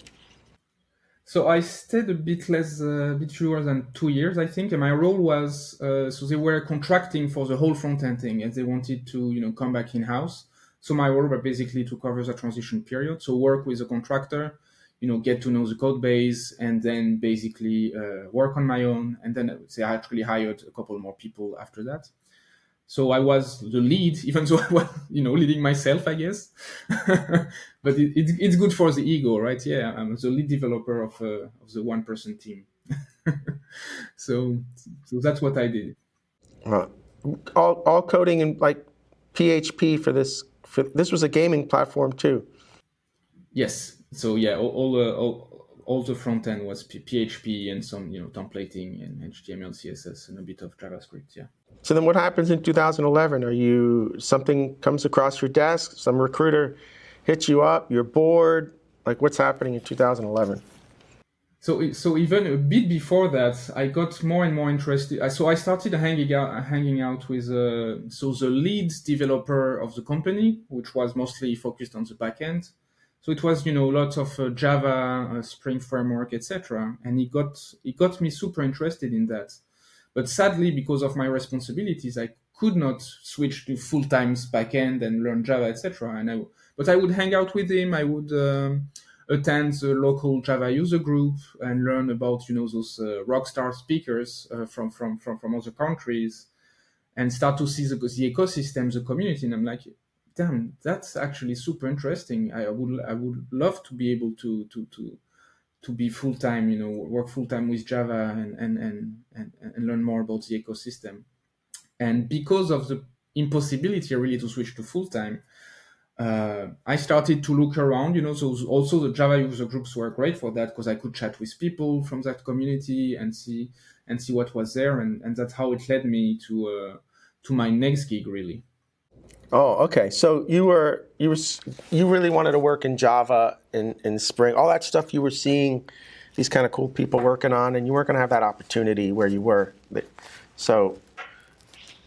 Speaker 3: So I stayed a bit less, uh, a bit fewer than two years, I think. And my role was uh, so they were contracting for the whole front end thing, and they wanted to, you know, come back in house. So my role was basically to cover the transition period. So work with the contractor, you know, get to know the code base, and then basically uh, work on my own. And then I actually hired a couple more people after that. So I was the lead, even though I was, you know, leading myself, I guess. but it, it, it's good for the ego, right? Yeah, I'm the lead developer of, uh, of the one person team. so, so that's what I did.
Speaker 2: Uh, all, all coding in like PHP for this. For, this was a gaming platform too.
Speaker 3: Yes. So yeah, all, all, uh, all all the front end was PHP and some you know templating and HTML, CSS, and a bit of JavaScript. Yeah.
Speaker 2: So then, what happens in 2011? Are you something comes across your desk? Some recruiter hits you up. You're bored. Like, what's happening in 2011?
Speaker 3: So, so even a bit before that, I got more and more interested. So I started hanging out, hanging out with uh, so the lead developer of the company, which was mostly focused on the backend. So it was, you know, lots of uh, Java, uh, Spring framework, etc. And it got it got me super interested in that. But sadly, because of my responsibilities, I could not switch to full time backend and learn Java, etc. And I, but I would hang out with him. I would um, attend the local Java user group and learn about, you know, those uh, rockstar speakers uh, from from from from other countries, and start to see the, the ecosystem, the community. And I'm like, damn, that's actually super interesting. I would I would love to be able to to to to be full time, you know, work full time with Java and, and and and and learn more about the ecosystem. And because of the impossibility really to switch to full time, uh, I started to look around, you know, so also the Java user groups were great for that because I could chat with people from that community and see and see what was there, and, and that's how it led me to uh, to my next gig really.
Speaker 2: Oh, okay. So you were you were you really wanted to work in Java in in Spring, all that stuff you were seeing these kind of cool people working on, and you weren't going to have that opportunity where you were. So,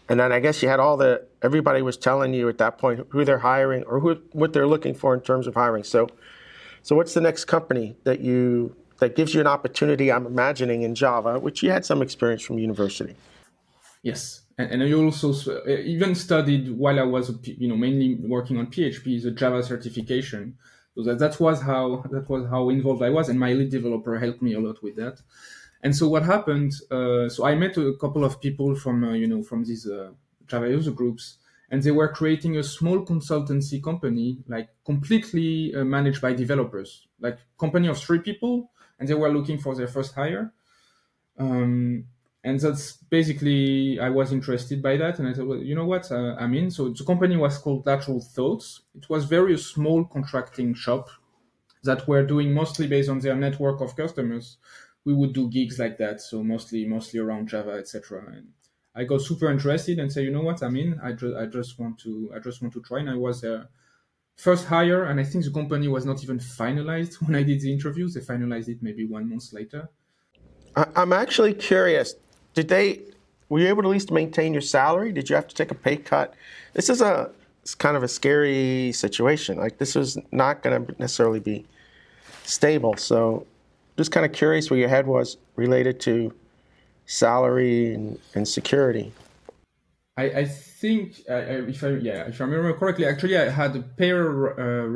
Speaker 2: and then I guess you had all the everybody was telling you at that point who they're hiring or who what they're looking for in terms of hiring. So, so what's the next company that you that gives you an opportunity? I'm imagining in Java, which you had some experience from university.
Speaker 3: Yes, and, I also even studied while I was you know mainly working on PHP the Java certification. So that, that was how that was how involved I was, and my lead developer helped me a lot with that. And so what happened? Uh, so I met a couple of people from uh, you know from these uh, Java user groups, and they were creating a small consultancy company, like completely uh, managed by developers, like company of three people, and they were looking for their first hire. Um, and that's basically I was interested by that, and I thought, well, you know what, uh, I'm in. So the company was called Lateral Thoughts. It was very small contracting shop that were doing mostly based on their network of customers. We would do gigs like that, so mostly mostly around Java, etc. And I got super interested and say, you know what, I mean. I just I just want to I just want to try. And I was a first hire, and I think the company was not even finalized when I did the interviews. They finalized it maybe one month later.
Speaker 2: I'm actually curious. Did they? Were you able to at least maintain your salary? Did you have to take a pay cut? This is a it's kind of a scary situation. Like this is not going to necessarily be stable. So, just kind of curious where your head was related to salary and, and security.
Speaker 3: I, I think if I yeah if I remember correctly, actually I had a pay uh,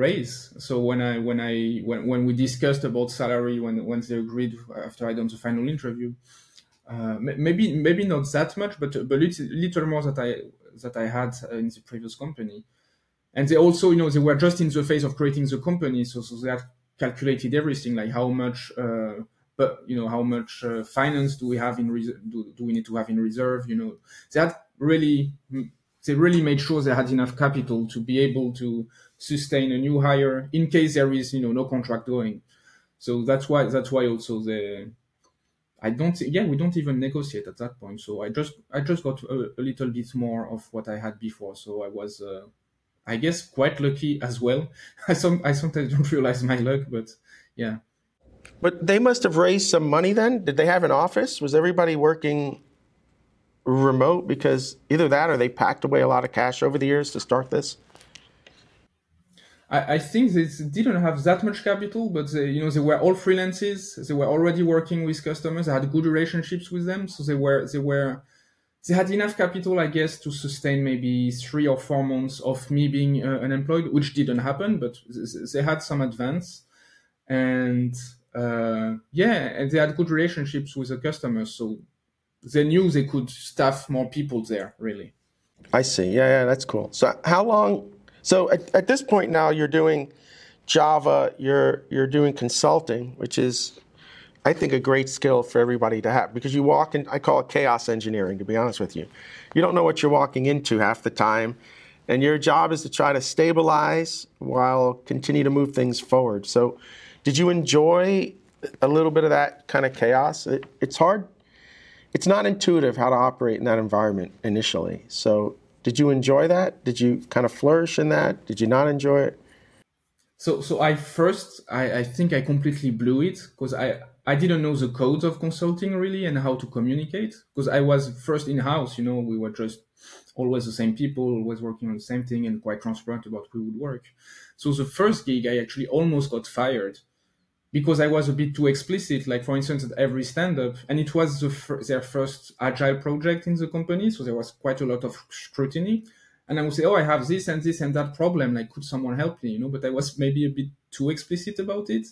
Speaker 3: raise. So when I when I when, when we discussed about salary when when they agreed after I done the final interview, uh, maybe maybe not that much, but but little, little more that I that I had in the previous company. And they also, you know, they were just in the phase of creating the company, so so they had calculated everything, like how much, uh, but you know, how much uh, finance do we have in res- do, do we need to have in reserve? You know, they had really they really made sure they had enough capital to be able to sustain a new hire in case there is you know no contract going. So that's why that's why also the I don't yeah we don't even negotiate at that point. So I just I just got a, a little bit more of what I had before. So I was uh, I guess quite lucky as well. I some I sometimes don't realize my luck, but yeah.
Speaker 2: But they must have raised some money then. Did they have an office? Was everybody working remote because either that or they packed away a lot of cash over the years to start this?
Speaker 3: I, I think they didn't have that much capital, but they, you know they were all freelances. They were already working with customers. They had good relationships with them, so they were they were they had enough capital, I guess, to sustain maybe three or four months of me being uh, unemployed, which didn't happen, but they had some advance, and uh, yeah, and they had good relationships with the customers, so they knew they could staff more people there, really.
Speaker 2: I see. Yeah, yeah, that's cool. So how long? So at, at this point now, you're doing Java. You're you're doing consulting, which is, I think, a great skill for everybody to have because you walk in. I call it chaos engineering. To be honest with you, you don't know what you're walking into half the time, and your job is to try to stabilize while continue to move things forward. So, did you enjoy a little bit of that kind of chaos? It, it's hard it's not intuitive how to operate in that environment initially. So, did you enjoy that? Did you kind of flourish in that? Did you not enjoy it?
Speaker 3: So, so I first, I, I think I completely blew it because I, I didn't know the codes of consulting really and how to communicate because I was first in house. You know, we were just always the same people, always working on the same thing, and quite transparent about who would work. So the first gig, I actually almost got fired because I was a bit too explicit. Like for instance, at every stand-up, and it was the fir- their first agile project in the company, so there was quite a lot of scrutiny. And I would say, "Oh, I have this and this and that problem. Like, could someone help me?" You know, but I was maybe a bit too explicit about it.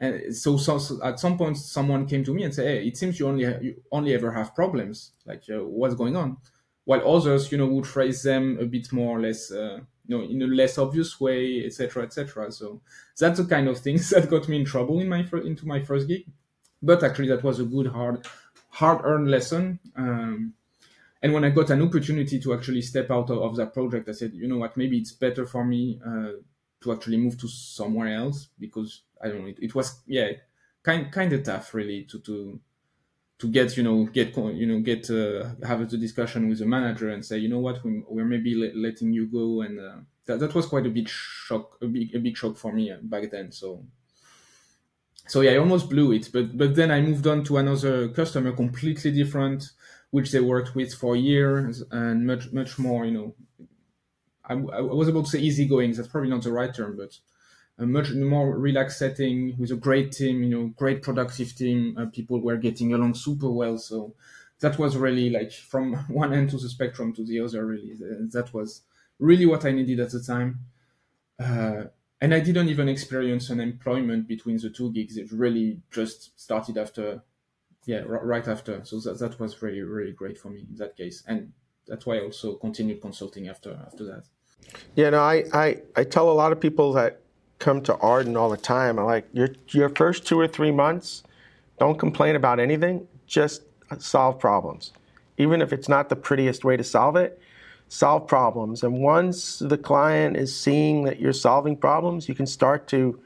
Speaker 3: And so, so, so at some point, someone came to me and said, "Hey, it seems you only you only ever have problems. Like, uh, what's going on?" While others, you know, would phrase them a bit more or less. Uh, you know, in a less obvious way, etc., etc. So that's the kind of things that got me in trouble in my fir- into my first gig. But actually, that was a good hard hard-earned lesson. Um, and when I got an opportunity to actually step out of, of, that project, I said, you know what, maybe it's better for me uh, to actually move to somewhere else because I don't know, it, it was yeah, kind kind of tough really to to to get you know get you know get uh, have a discussion with the manager and say you know what? We, we're maybe le- letting you go and uh, that, that was quite a big shock a big a big shock for me uh, back then so. So yeah i almost blew it but but then i moved on to another customer completely different which they worked with for years and much much more you know. I, I was about to say easygoing that's probably not the right term but a much more relaxed setting with a great team, you know, great productive team. Uh, people were getting along super well. So that was really like from one end to the spectrum to the other, really. That was really what I needed at the time. Uh, and I didn't even experience an employment between the two gigs. It really just started after, yeah, r- right after. So that, that was really, really great for me in that case. And that's why I also continued consulting after after that.
Speaker 2: Yeah, no, I, I, I tell a lot of people that come to Ardan all the time, I'm like, your, your first two or three months, don't complain about anything, just solve problems. Even if it's not the prettiest way to solve it, solve problems. And once the client is seeing that you're solving problems, you can start to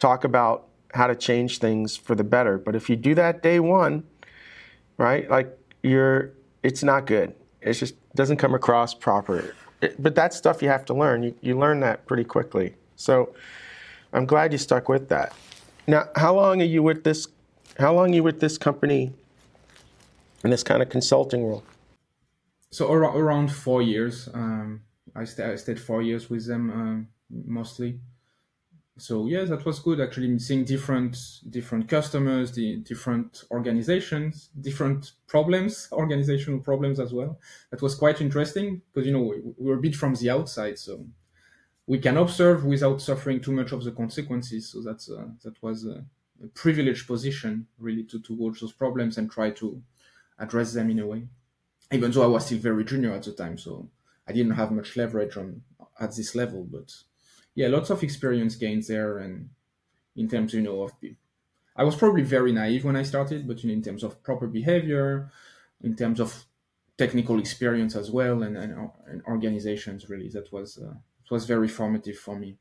Speaker 2: talk about how to change things for the better. But if you do that day one, right, like you're, it's not good. It just doesn't come across proper. It, but that's stuff you have to learn. You, you learn that pretty quickly. So I'm glad you stuck with that. Now, how long are you with this? How long are you with this company in this kind of consulting role?
Speaker 3: So ar- around four years. Um, I, st- I, stayed four years with them um, mostly. So yeah, that was good. Actually, seeing different different customers, the different organizations, different problems, organizational problems as well. That was quite interesting because you know we, we were a bit from the outside, so we can observe without suffering too much of the consequences. So that's uh, that was a, a, privileged position really to, to watch those problems and try to address them in a way. Even though I was still very junior at the time, so I didn't have much leverage on at this level. But yeah, lots of experience gained there, and in terms you know of, I was probably very naive when I started, but in terms of proper behavior, in terms of technical experience as well, and, and, and organizations really, that was. Uh, it was very formative for me.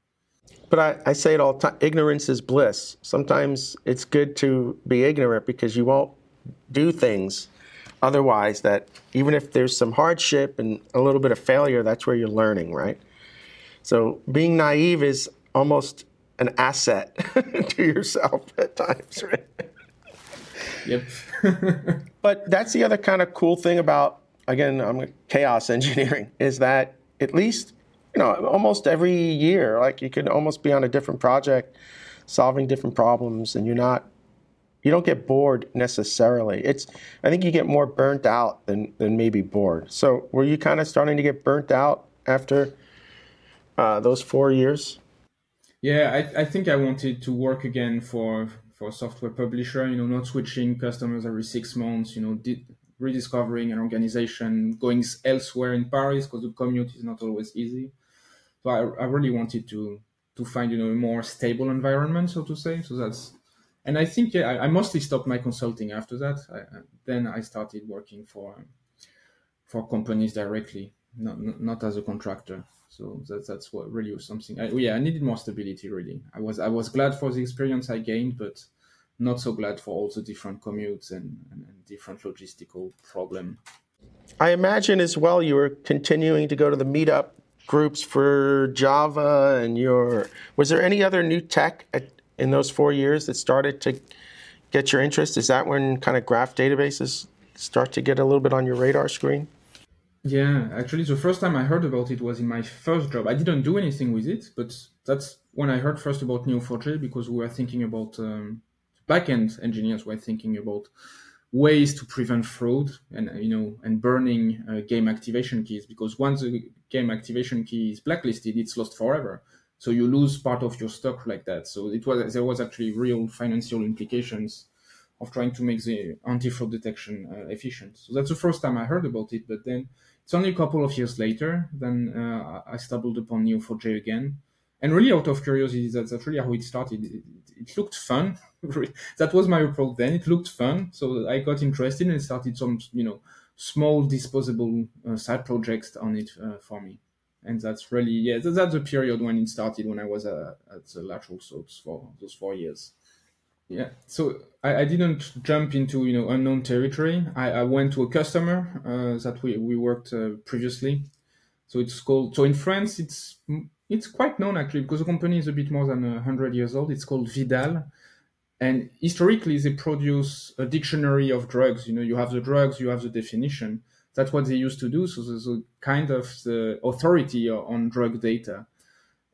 Speaker 2: But I, I say it all the time ignorance is bliss. Sometimes it's good to be ignorant because you won't do things otherwise that even if there's some hardship and a little bit of failure, that's where you're learning, right? So being naive is almost an asset to yourself at times, right?
Speaker 3: Yep.
Speaker 2: but that's the other kind of cool thing about again, I'm chaos engineering is that at least you know, almost every year, like you could almost be on a different project, solving different problems, and you're not, you don't get bored necessarily. It's, I think you get more burnt out than than maybe bored. So, were you kind of starting to get burnt out after uh, those four years?
Speaker 3: Yeah, I, I think I wanted to work again for for a software publisher. You know, not switching customers every six months. You know, di- rediscovering an organization, going elsewhere in Paris because the commute is not always easy. So I, I really wanted to to find you know a more stable environment, so to say. So that's and I think yeah, I, I mostly stopped my consulting after that. I, then I started working for for companies directly, not not as a contractor. So that's that's what really was something. I, yeah, I needed more stability. Really, I was I was glad for the experience I gained, but not so glad for all the different commutes and, and, and different logistical problem.
Speaker 2: I imagine as well you were continuing to go to the meetup groups for Java and your was there any other new tech at, in those four years that started to get your interest? Is that when kind of graph databases start to get a little bit on your radar screen?
Speaker 3: Yeah, actually, the first time I heard about it was in my first job. I didn't do anything with it, but that's when I heard first about Neo4j because we were thinking about um, backend engineers were thinking about ways to prevent fraud and you know and burning uh, game activation keys because once the game activation key is blacklisted it's lost forever. So you lose part of your stock like that. So it was there was actually real financial implications of trying to make the anti-fraud detection uh, efficient. So that's the first time i heard about it but then it's only a couple of years later then uh, i stumbled upon neo4j again. And really out of curiosity that's, really how it started. It, it looked fun that was my approach then. It looked fun so i got interested and started some you know small disposable uh, side projects on it uh, for me and that's really yeah that's the period when it started when i was uh, at the Lateral Thoughts for those four years yeah so I, I, didn't jump into you know unknown territory i, I went to a customer uh, that we, we worked uh, previously so it's called so in france it's it's quite known actually because the company is a bit more than 100 years old. It's called Vidal. And historically, they produce a dictionary of drugs. You know, you have the drugs, you have the definition. That's what they used to do. So there's a kind of the authority on drug data.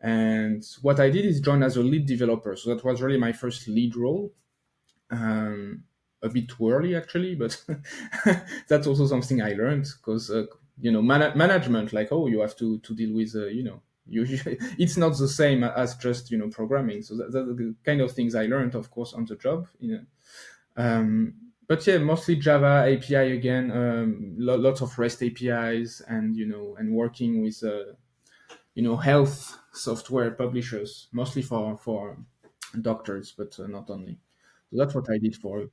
Speaker 3: And what I did is join as a lead developer. So that was really my first lead role. Um, a bit too early, actually, but that's also something I learned because, uh, you know, man- management, like, oh, you have to, to deal with, uh, you know, you, it's not the same as just you know programming. So that, that's the kind of things I learned, of course, on the job. You know. Um, but yeah, mostly Java API again, um, lo- lots of REST APIs, and you know, and working with uh, you know health software publishers, mostly for for doctors, but uh, not only. So that's what I did for.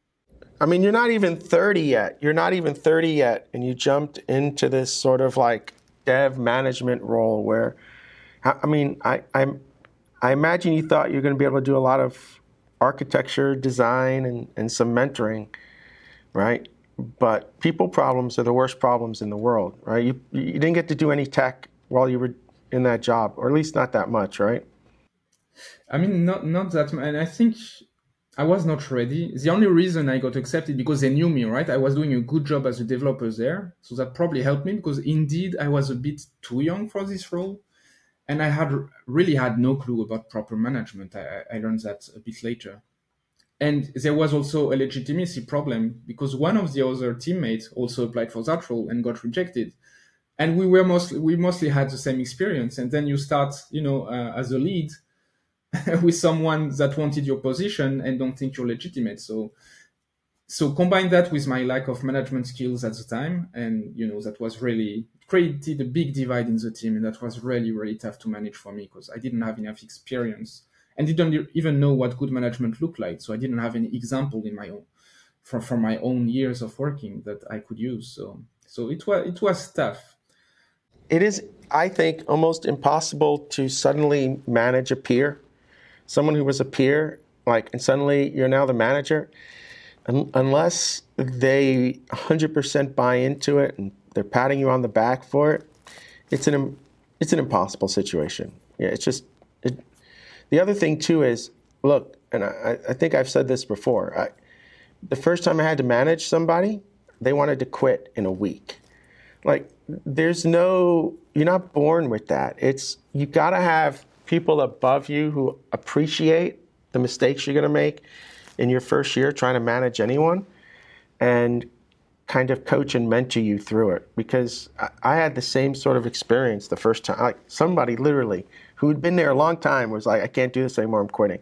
Speaker 2: I mean, you're not even 30 yet. You're not even 30 yet, and you jumped into this sort of like dev management role where, I mean, I I, I imagine you thought you're going to be able to do a lot of architecture, design, and, and some mentoring, right? But people problems are the worst problems in the world, right? You you didn't get to do any tech while you were in that job, or at least not that much, right?
Speaker 3: I mean, not not that, and I think I was not ready. The only reason I got accepted because they knew me, right? I was doing a good job as a developer there, so that probably helped me because indeed I was a bit too young for this role, and I had really had no clue about proper management. I, I learned that a bit later, and there was also a legitimacy problem because one of the other teammates also applied for that role and got rejected. And we were mostly we mostly had the same experience. And then you start you know uh, as a lead with someone that wanted your position and don't think you're legitimate. So so combine that with my lack of management skills at the time. And you know that was really created a big divide in the team and that was really really tough to manage for me because i didn't have enough experience and didn't even know what good management looked like so i didn't have any example in my own from, from my own years of working that i could use so so it was it was tough.
Speaker 2: It is, I think, almost impossible to suddenly manage a peer, someone who was a peer, like, and suddenly you're now the manager, unless they 100% buy into it and they're patting you on the back for it. It's an it's an impossible situation. Yeah, it's just. It, the other thing too is, look, and I, I think I've said this before. I, the first time I had to manage somebody, they wanted to quit in a week. Like there's no you're not born with that. It's you got to have people above you who appreciate the mistakes you're going to make in your first year trying to manage anyone and kind of coach and mentor you through it because I, had the same sort of experience the first time like somebody literally who had been there a long time was like I can't do this anymore I'm quitting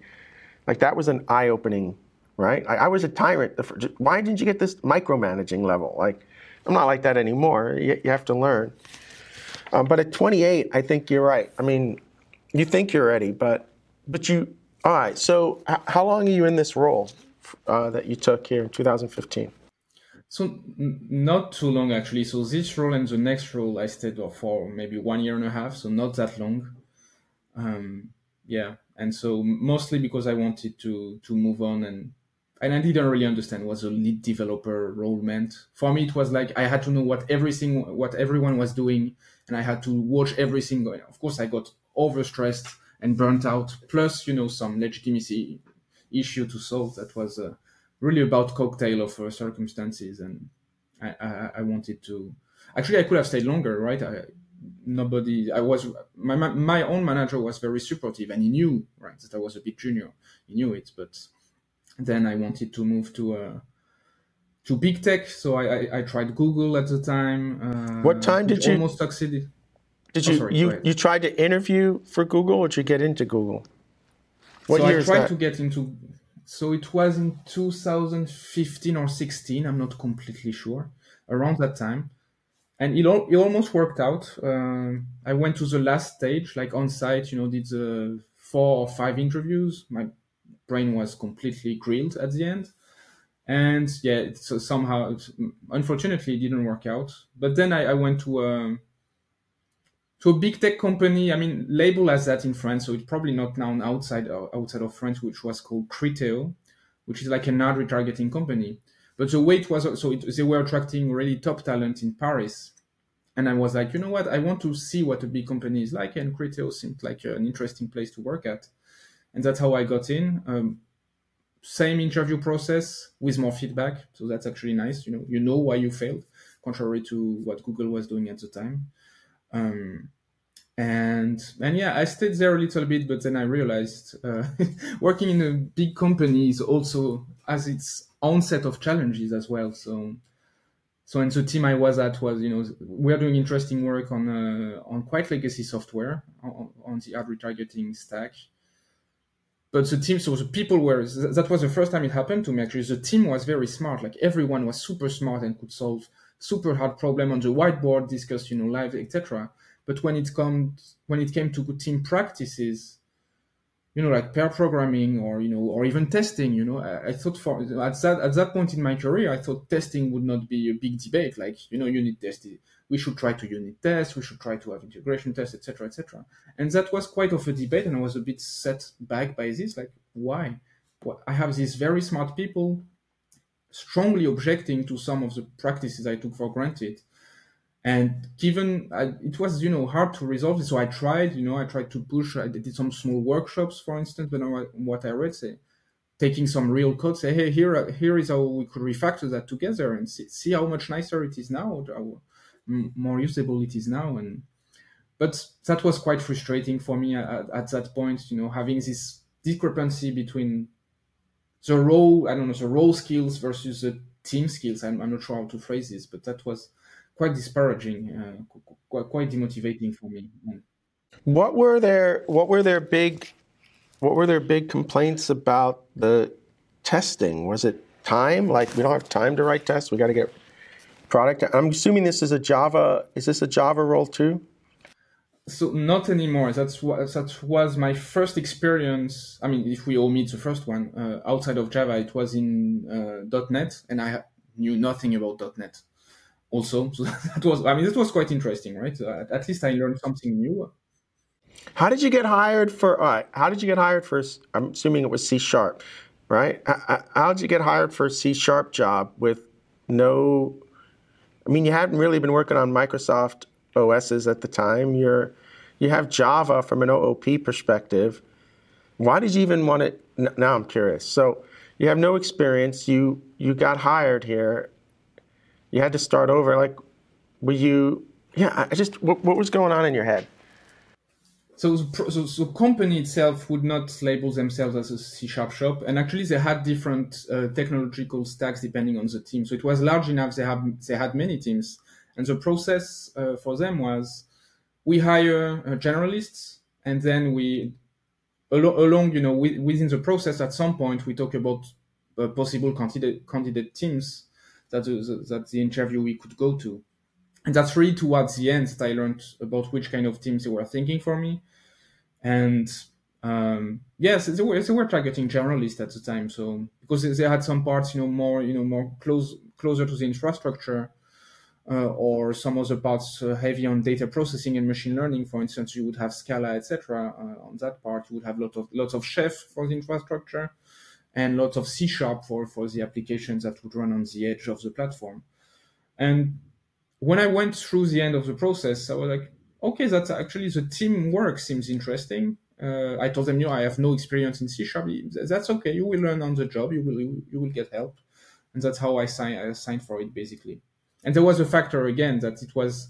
Speaker 2: like that was an eye-opening right I, I was a tyrant why didn't you get this micromanaging level like I'm not like that anymore. You, you have to learn. Um, but at 28, I think you're right. I mean, you think you're ready, but but you. All right. So, h- how long are you in this role uh, that you took here in 2015?
Speaker 3: So not too long actually. So this role and the next role I stayed for maybe one year and a half. So not that long. Um, yeah, and so mostly because I wanted to to move on and and I didn't really understand what the lead developer role meant. For me, it was like I had to know what everything, what everyone was doing, and I had to watch everything going. Of course, I got overstressed and burnt out. Plus, you know, some legitimacy issue to solve that was uh, really about cocktail of uh, circumstances, and I, I, I, wanted to. Actually, I could have stayed longer, right? I, nobody. I was my my own manager was very supportive, and he knew right that I was a bit junior. He knew it, but then I wanted to move to uh, to big tech, so I, I, I, tried Google at the time.
Speaker 2: Uh, what time did you
Speaker 3: almost succeeded?
Speaker 2: Did oh, you sorry, you, you tried to interview for Google, or did you get into Google?
Speaker 3: What so year I tried to get into. So it was in 2015 or 16. I'm not completely sure. Around that time, and it, all, it almost worked out. Uh, I went to the last stage, like on site. You know, did the four or five interviews. My brain was completely grilled at the end. And yeah, so somehow, unfortunately, it didn't work out. But then I, I went to um, a big tech company. I mean, label as that in France, so it's probably not known outside outside of France, which was called Criteo, which is like an ad retargeting company. But the way it was, so it, they were attracting really top talent in Paris. And I was like, you know what? I want to see what a big company is like, and Criteo seemed like an interesting place to work at and that's how I got in. Um, same interview process with more feedback, so that's actually nice. You know, you know why you failed, contrary to what Google was doing at the time. Um, and and yeah, I stayed there a little bit, but then I realized uh, working in a big company is also has its own set of challenges as well. So so and the team I was at was you know we are doing interesting work on uh, on quite legacy software on, on the ad retargeting stack. But the team, so the people were that was the first time it happened to me. Actually, the team was very smart. Like everyone was super smart and could solve super hard problem on the whiteboard, discuss you know live, etc. But when it comes when it came to good team practices, you know, like pair programming or you know, or even testing. You know, I, I, thought for at that at that point in my career, I thought testing would not be a big debate. Like you know, unit testing, we should try to unit test, we should try to have integration tests, etc., etc. And that was quite of a debate, and I was a bit set back by this. Like, why? I have these very smart people strongly objecting to some of the practices I took for granted. And given I, it was you know hard to resolve it so i tried you know i tried to push i did some small workshops for instance but what i read say taking some real code say hey here here is how we could refactor that together and see, see how much nicer it is now how more usable it is now. And but that was quite frustrating for me at, at that point you know having this discrepancy between the role i don't know the role skills versus the team skills i'm, I'm not sure how to phrase this but that was quite disparaging, uh, quite, quite demotivating for me.
Speaker 2: What were their What were their big What were their big complaints about the testing? Was it time? Like we don't have time to write tests. We got to get product. I'm assuming this is a Java. Is this a Java role too?
Speaker 3: So not anymore. That's what that was my first experience. I mean, if we all meet the first one uh, outside of Java, it was in uh, .NET, and I knew nothing about .NET also. So that was, I mean, it was quite interesting, right? Uh, at least I learned something new.
Speaker 2: How did you get hired for? Uh, how did you get hired for? I'm assuming it was C sharp, right? How did you get hired for a C sharp job with no? I mean, you hadn't really been working on Microsoft OSs at the time. You're you have Java from an OOP perspective. Why did you even want it? Now I'm curious. So you have no experience. You you got hired here you had to start over. Like, were you? Yeah, I just what, what was going on in your head?
Speaker 3: So, so, so company itself would not label themselves as a C sharp shop, and actually they had different uh, technological stacks depending on the team. So it was large enough. They have they had many teams, and the process uh, for them was we hire uh, generalists, and then we along you know within the process at some point we talk about uh, possible candidate candidate teams that the, that the interviewee could go to. And that's really towards the end that I learned about which kind of teams they were thinking for me. And um, yes, they were, they were targeting generalists at the time. So because they had some parts, you know, more you know more close closer to the infrastructure, or some other parts uh, heavy on data processing and machine learning. For instance, you would have Scala, etc. Uh, on that part, you would have lots of lots of Chef for the infrastructure, and lots of C sharp for, for the applications that would run on the edge of the platform. And when I went through the end of the process, I was like, okay, that's actually the teamwork seems interesting. Uh, I told them, you know, I have no experience in C sharp. That's okay. You will learn on the job. You will you will get help, and that's how I signed I signed for it basically. And there was a factor again that it was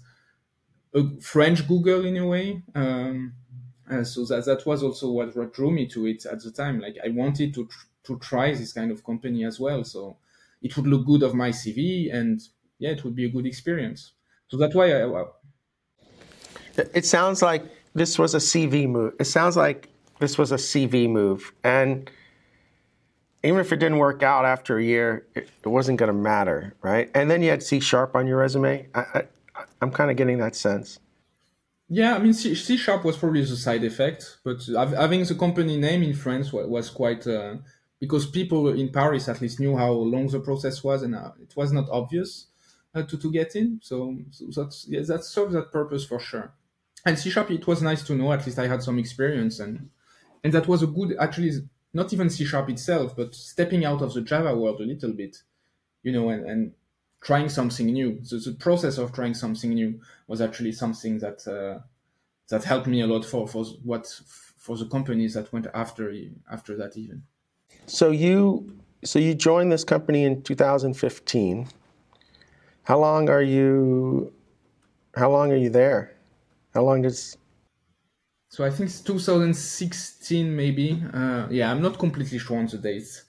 Speaker 3: a French Google in a way. Um, uh, so that that was also what what drew me to it at the time. Like I wanted to tr- to try this kind of company as well. So it would look good of my CV, and yeah, it would be a good experience. So that's why I.
Speaker 2: It sounds like this was a CV move. It sounds like this was a CV move, and even if it didn't work out after a year, it, it wasn't going to matter, right? And then you had C sharp on your resume. I, I, I'm kind of getting that sense.
Speaker 3: Yeah, I mean, C, sharp was probably the side effect, but having the company name in France was quite uh, because people in Paris at least knew how long the process was, and uh, it was not obvious uh, to to get in. So, so that's yeah, that serves that purpose for sure. And C sharp, it was nice to know. At least I had some experience, and and that was a good actually not even C sharp itself, but stepping out of the Java world a little bit, you know, and, and trying something new. So the process of trying something new was actually something that uh, that helped me a lot for for what for the companies that went after after that even.
Speaker 2: So you so you joined this company in 2015. How long are you how long are you there? How long does
Speaker 3: so I think it's 2016 maybe. Uh, yeah, I'm not completely sure on the dates.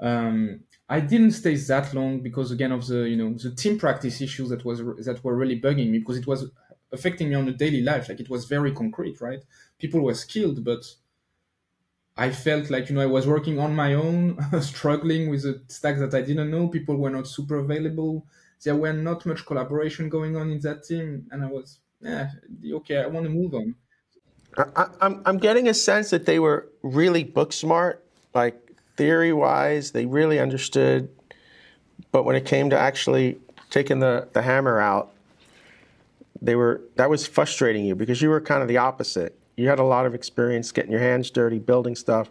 Speaker 3: Um, I didn't stay that long because again of the you know the team practice issues that was that were really bugging me because it was affecting me on a daily life. Like it was very concrete, right? People were skilled, but I felt like you know I was working on my own, struggling with a stack that I didn't know. People were not super available. There were not much collaboration going on in that team, and I was yeah okay. I want to move on.
Speaker 2: I, I'm I'm getting a sense that they were really book smart, like theory wise, they really understood. But when it came to actually taking the, the hammer out, they were that was frustrating you because you were kind of the opposite. You had a lot of experience getting your hands dirty, building stuff.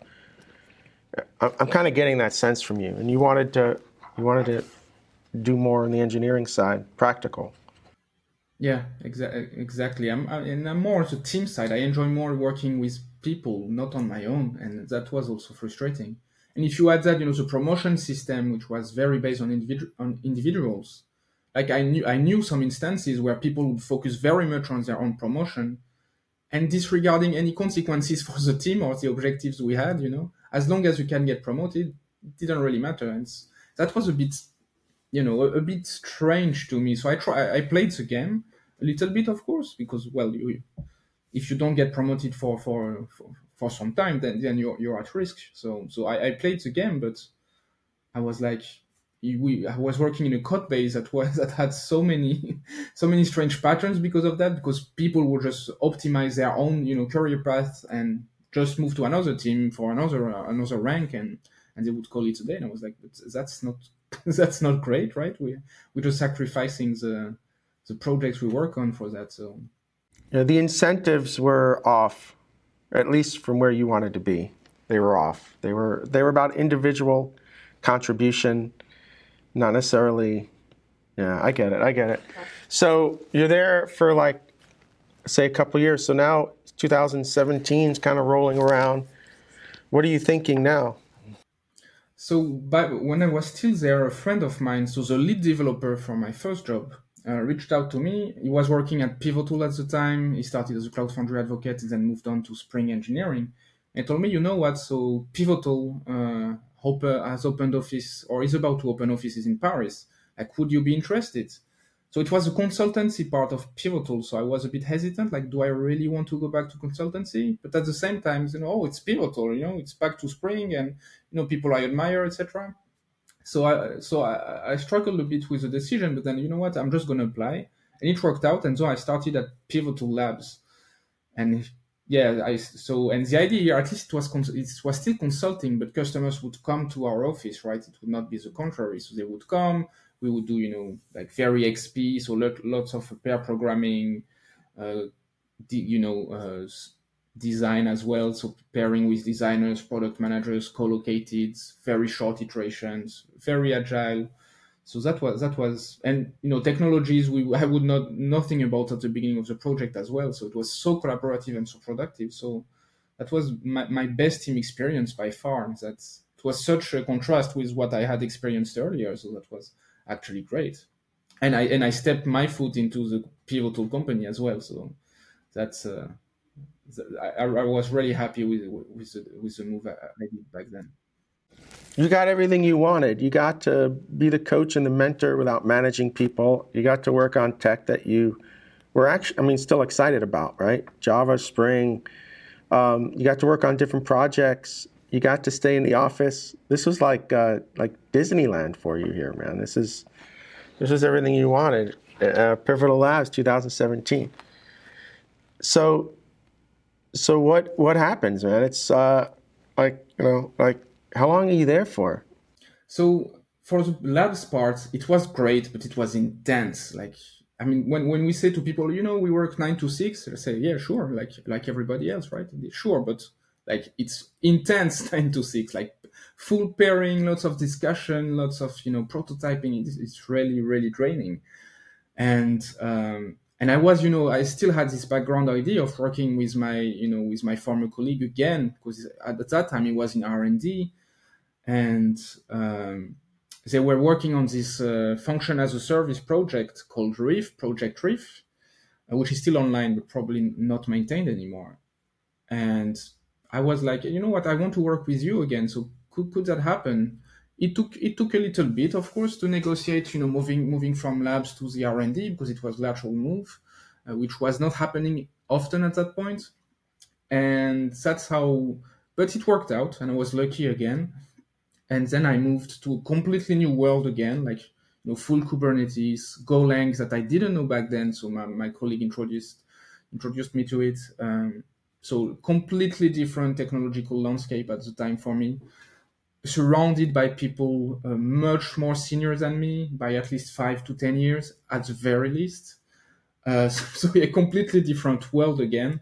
Speaker 2: I'm kind of getting that sense from you, and you wanted to you wanted to do more on the engineering side, practical.
Speaker 3: Yeah, exa- exactly. I'm, I, and I'm more on the team side. I enjoy more working with people, not on my own, and that was also frustrating. And if you add that, you know, the promotion system, which was very based on, individu- on individuals, like I knew, I knew some instances where people would focus very much on their own promotion and disregarding any consequences for the team or the objectives we had, you know, as long as you can get promoted, it didn't really matter. And that was a bit, you know, a, a bit strange to me. So I try, I played the game a little bit, of course, because, well, you, if you don't get promoted for, for, for for some time, then then you're you're at risk. So so I, I played the game, but I was like, we I was working in a code base that was that had so many so many strange patterns because of that. Because people would just optimize their own you know career path and just move to another team for another uh, another rank and and they would call it a day. And I was like, that's not that's not great, right? We we're just sacrificing the the projects we work on for that. So
Speaker 2: yeah, the incentives were off at least from where you wanted to be. They were off. They were they were about individual contribution, not necessarily. Yeah, I get it. I get it. So you're there for like, say, a couple years. So now 2017 is kind of rolling around. What are you thinking now?
Speaker 3: So, but when I was still there, a friend of mine, so the lead developer for my first job, uh, reached out to me. He was working at Pivotal at the time. He started as a Cloud Foundry advocate and then moved on to Spring Engineering. And told me, you know what? So Pivotal uh, has opened office or is about to open offices in Paris. Like, would you be interested? So it was a consultancy part of Pivotal. So I was a bit hesitant. Like, do I really want to go back to consultancy? But at the same time, you know, oh, it's Pivotal. You know, it's back to Spring, and you know, people I admire, etc so I so I, I, struggled a bit with the decision, but then you know what? I'm just to apply, and it worked out. And so I started at Pivotal Labs, and yeah, I so and the idea here, at least it was it was still consulting, but customers would come to our office, right? It would not be the contrary. So they would come, we would do you know like very XP, so lot, lots of pair programming, uh, you know. Uh, design as well. So pairing with designers, product managers, co-located, very short iterations, very agile. So that was that was and you know technologies we I would not nothing about at the beginning of the project as well. So it was so collaborative and so productive. So that was my, my best team experience by far. That it was such a contrast with what I had experienced earlier. So that was actually great. And I and I stepped my foot into the pivotal company as well. So that's uh, I, I was really happy with with the, with the move I back then.
Speaker 2: You got everything you wanted. You got to be the coach and the mentor without managing people. You got to work on tech that you were actually, I mean, still excited about, right? Java, Spring. Um, you got to work on different projects. You got to stay in the office. This was like uh, like Disneyland for you here, man. This is this is everything you wanted. Uh, Pivotal Labs, 2017. So so what what happens, man? It's uh, like you know, like how long are you there for?
Speaker 3: So for the labs part, it was great, but it was intense. Like I mean, when, when we say to people, you know, we work nine to six, they say, yeah, sure, like like everybody else, right? Sure, but like it's intense nine to six, like full pairing, lots of discussion, lots of you know prototyping. It's, it's really really draining, and um, and I was, you know, I still had this background idea of working with my, you know, with my former colleague again, because at that time he was in R and D, and um, they were working on this uh, function as a service project called Riff, Project Riff, uh, which is still online but probably not maintained anymore. And I was like, you know what, I want to work with you again. So could could that happen? It took it took a little bit, of course, to negotiate. You know, moving moving from labs to the R and D because it was a lateral move, uh, which was not happening often at that point. point, and that's how. But it worked out, and I was lucky again. And then I moved to a completely new world again, like you know, full Kubernetes, Golang that I didn't know back then. So my, my colleague introduced introduced me to it. Um, so completely different technological landscape at the time for me surrounded by people uh, much more senior than me by at least five to ten years at the very least. Uh, so, so, a completely different world again,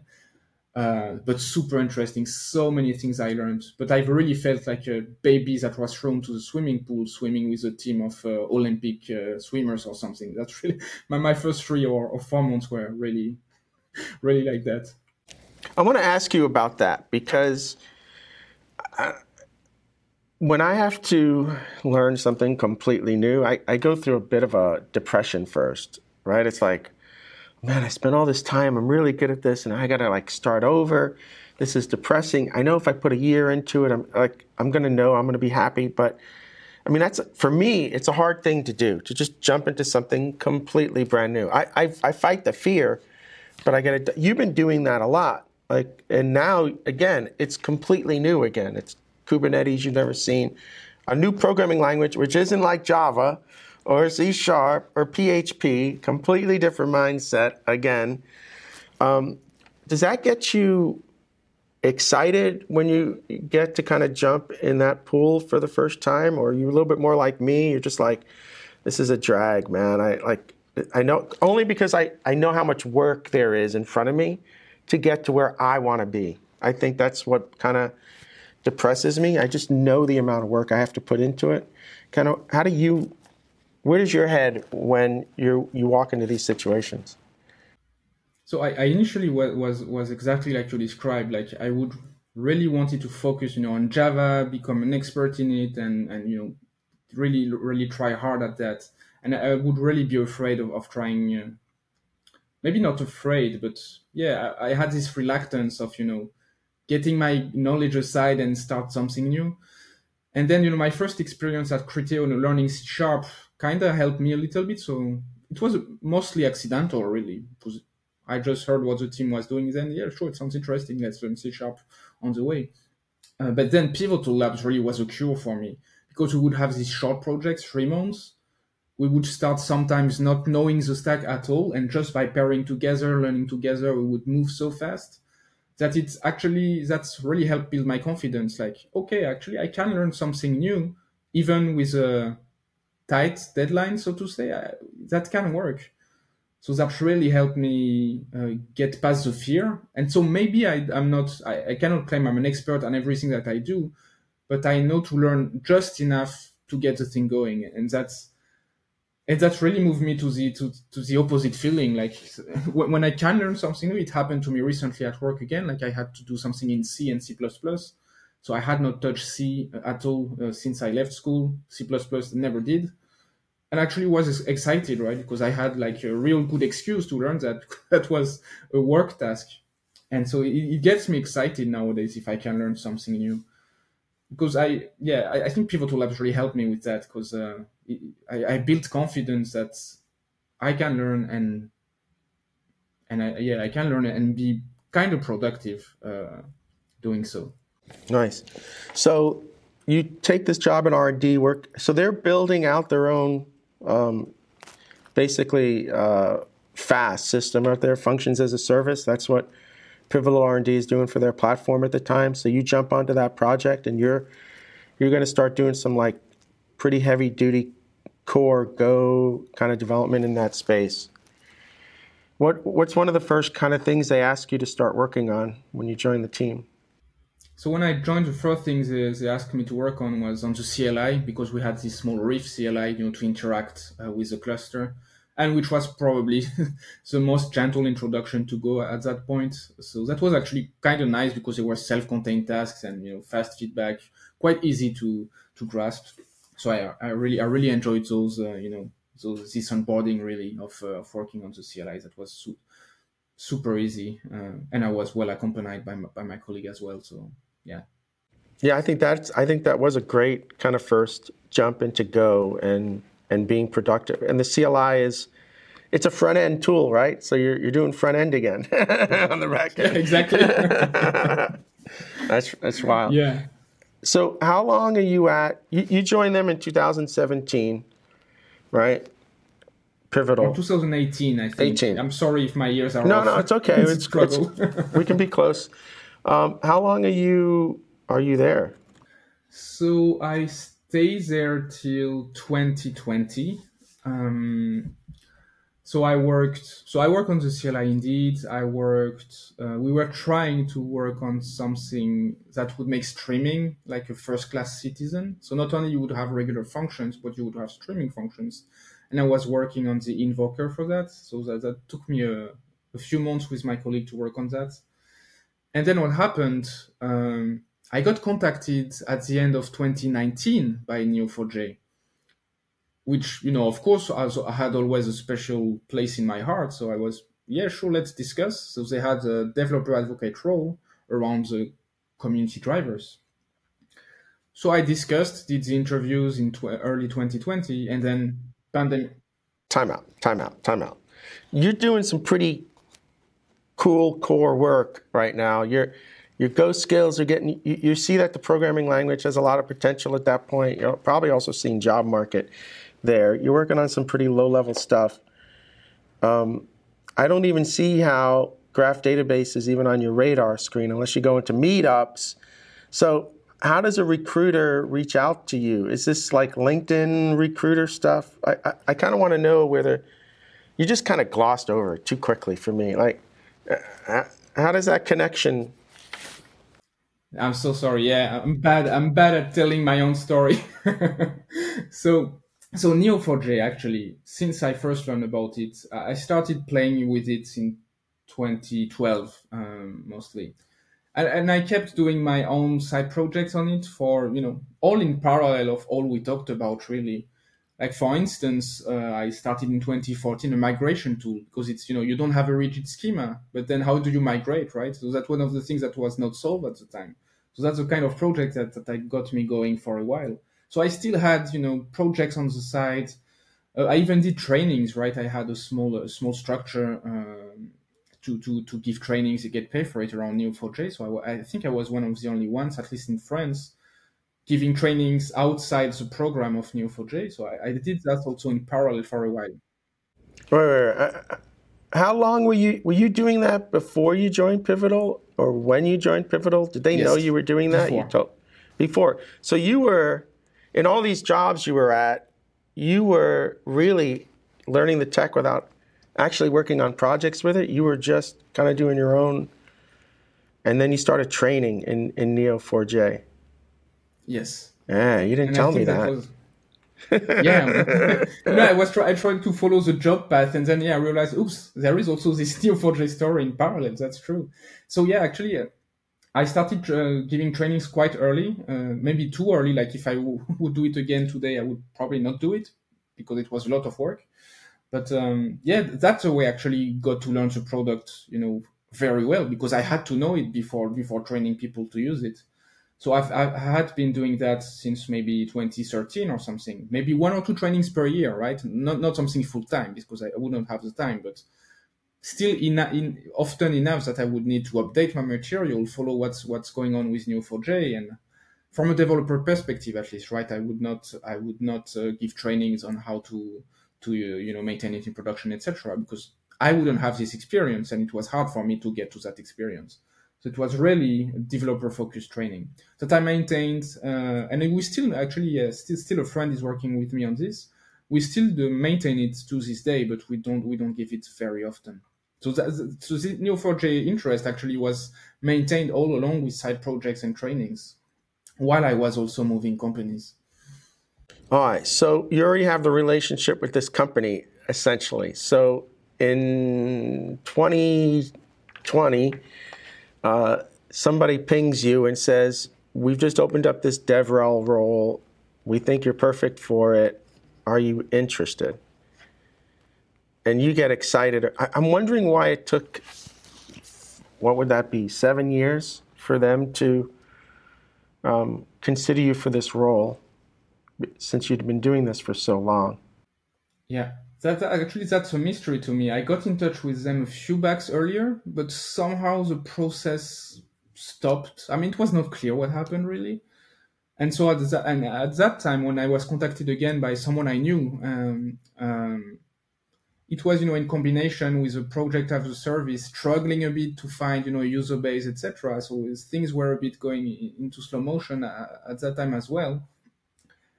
Speaker 3: uh, but super interesting. So many things I learned. But I've really felt like a baby that was thrown to the swimming pool, swimming with a team of uh, Olympic uh, swimmers or something. That's really my, my first three or, or four months were really, really like that.
Speaker 2: I want to ask you about that because. I, when I have to learn something completely new, I, I go through a bit of a depression first, right? It's like, man, I spent all this time, I'm really good at this, and I gotta like start over. This is depressing. I know if I put a year into it, I'm like, I'm gonna know, I'm gonna be happy. But I mean, that's for me, it's a hard thing to do to just jump into something completely brand new. I I, I fight the fear, but I gotta. You've been doing that a lot, like, and now again, it's completely new again. It's Kubernetes you've never seen, a new programming language which isn't like Java or C Sharp or PHP, completely different mindset again. Um, does that get you excited when you get to kind of jump in that pool for the first time, or are you a little bit more like me? You're just like, this is a drag, man. I like, I know only because I, I know how much work there is in front of me to get to where I want to be. I think that's what kind of depresses me. I just know the amount of work I have to put into it. Kind of, how do you? Where does your head when you you walk into these situations?
Speaker 3: So I, I initially was, was was exactly like you described. Like I would really wanted to focus, you know, on Java, become an expert in it, and and you know, really really try hard at that. And I would really be afraid of, of trying. Uh, maybe not afraid, but yeah, I, I had this reluctance of you know getting my knowledge aside and start something new. And then, you know, my first experience at Criteo learning C sharp kind of helped me a little bit. So it was mostly accidental, really, because I just heard what the team was doing. Then, yeah, sure, it sounds interesting. Let's learn C sharp on the way. Uh, but then Pivotal Labs really was a cure for me because we would have these short projects, three months. We would start sometimes not knowing the stack at all, and just by pairing together, learning together, we would move so fast that it's actually that's really helped build my confidence. Like okay actually i can learn something new even with a tight deadline so to say I, that can work. So that really helped me uh, get past the fear. And so maybe I, i'm not I, I cannot claim i'm an expert on everything that i do but i know to learn just enough to get the thing going. And that's and that really moved me to the to, to the opposite feeling. Like when i can learn something new it happened to me recently at work again. Like i had to do something in c and c++ so i had not touched c at all uh, since i left school. C++ never did. And actually was excited right? Because i had like a real good excuse to learn that that was a work task. And so it, it gets me excited nowadays if i can learn something new because I yeah I, I, think Pivotal Labs really helped me with that because uh, I, I, built confidence that I can learn and and I, yeah I can learn and be kind of productive uh, doing so.
Speaker 2: Nice. So you take this job in R and D work. So they're building out their own um, basically uh, FaaS system out there, functions as a service. That's what Pivotal R&D is doing for their platform at the time. So you jump onto that project and you're you're going to start doing some like pretty heavy duty core Go kind of development in that space. What what's one of the first kind of things they ask you to start working on when you join the team?
Speaker 3: So when I joined, the first thing they, they asked me to work on was on the CLI because we had this small Riff CLI, you know, to interact uh, with the cluster and which was probably the most gentle introduction to Go at that point. So that was actually kind of nice because they were self-contained tasks and you know fast feedback, quite easy to to grasp. So I, I really I really enjoyed those uh, you know those this onboarding really of, uh, of working on the CLI. That was su- super easy, uh, and I was well accompanied by my, by my colleague as well. So yeah.
Speaker 2: Yeah, I think that's I think that was a great kind of first jump into Go and and being productive. And the CLI is it's a front end tool, right? So you're you're doing front end again on the back end.
Speaker 3: Yeah, exactly.
Speaker 2: that's that's wild.
Speaker 3: Yeah.
Speaker 2: So how long are you at? You, you joined them in 2017, right? Pivotal.
Speaker 3: 2018, I think.
Speaker 2: 18.
Speaker 3: I'm sorry if my years are
Speaker 2: No,
Speaker 3: off.
Speaker 2: no, it's okay.
Speaker 3: It's
Speaker 2: It's,
Speaker 3: struggle.
Speaker 2: it's we can be close. Um, how long are you are you there?
Speaker 3: So I stayed there till 2020. Um, so I worked. So I work on the CLI indeed. I worked. Uh, we were trying to work on something that would make streaming like a first-class citizen. So not only you would have regular functions, but you would have streaming functions. And I was working on the invoker for that. So that, that took me a, a few months with my colleague to work on that. And then what happened? Um, I got contacted at the end of 2019 by Neo4j, which, you know, of course, I had always a special place in my heart. So I was, yeah, sure, let's discuss. So they had a developer advocate role around the community drivers. So I discussed, did the interviews in tw- early 2020, and then pandemic.
Speaker 2: Time out, time out, time out. You're doing some pretty cool core work right now. You're your Go skills are getting. You, you, see that the programming language has a lot of potential at that point. You're probably also seeing job market there. You're working on some pretty low level stuff. Um, I don't even see how graph database is even on your radar screen unless you go into meetups. So how does a recruiter reach out to you? Is this like LinkedIn recruiter stuff? I, I, I kind of want to know whether you just kind of glossed over it too quickly for me. Like, uh, how does that connection?
Speaker 3: I'm so sorry. Yeah, I'm bad. I'm bad at telling my own story. so, so Neo4j actually, since I first learned about it, I started playing with it in 2012 um, mostly and, and I kept doing my own side projects on it for you know all in parallel of all we talked about really. Like for instance, uh, I started in 2014 a migration tool because it's you know you don't have a rigid schema, but then how do you migrate, right? So that's one of the things that was not solved at the time. So that's the kind of project that, that got me going for a while. So I still had you know projects on the side. Uh, I even did trainings, right? I had a small a small structure. Um, to, to, to give trainings, you get paid for it around Neo4j. So I, I, think I was one of the only ones, at least in France, giving trainings outside the program of Neo4j. So I, I did that also in parallel for a while.
Speaker 2: Right, right, right. Uh, how long were you were you doing that before you joined Pivotal, or when you joined Pivotal? Did they yes, know you were doing that?
Speaker 3: Before.
Speaker 2: You told before. So you were in all these jobs you were at. You were really learning the tech without actually working on projects with it. You were just kind of doing your own, and then you started training in in Neo4j.
Speaker 3: Yes.
Speaker 2: Yeah, you didn't and tell me that. that was...
Speaker 3: yeah, you know, I was try- I tried to follow the job path, and then yeah, I realized, oops, there is also this Neo4j story in parallel. That's true. So yeah, actually, uh, I started uh, giving trainings quite early, uh, maybe too early. Like if I w- would do it again today, I would probably not do it because it was a lot of work. But um, yeah, that's the way I actually got to learn the product, you know, very well because I had to know it before before training people to use it. So I've, I've had been doing that since maybe 2013 or something, maybe one or two trainings per year, right? Not not something full time because I, I wouldn't have the time, but still in, in often enough that I would need to update my material, follow what's what's going on with Neo4j, and from a developer perspective at least, right? I would not I would not uh, give trainings on how to to you know maintain it in production, etc. Because I wouldn't have this experience, and it was hard for me to get to that experience. So it was really developer focused training that I maintained, uh, and we still actually uh, still still a friend is working with me on this. We still maintain it to this day, but we don't we don't give it very often. So that, so the Neo4j interest actually was maintained all along with side projects and trainings, while I was also moving companies.
Speaker 2: All right. So you already have the relationship with this company, essentially. So in 2020, uh, somebody pings you and says, We've just opened up this DevRel role. We think you're perfect for it. Are you interested? And you get excited. I'm wondering why it took, what would that be, seven years for them to um, consider you for this role? since you'd been doing this for so long?
Speaker 3: Yeah, that actually that's a mystery to me. I got in touch with them a few backs earlier, but somehow the process stopped. I mean, it was not clear what happened really. And so at that, and at that time, when I was contacted again by someone I knew, um, um, it was you know in combination with a project as a service struggling a bit to find you know a user base etc so things were a bit going into slow motion uh, at that time as well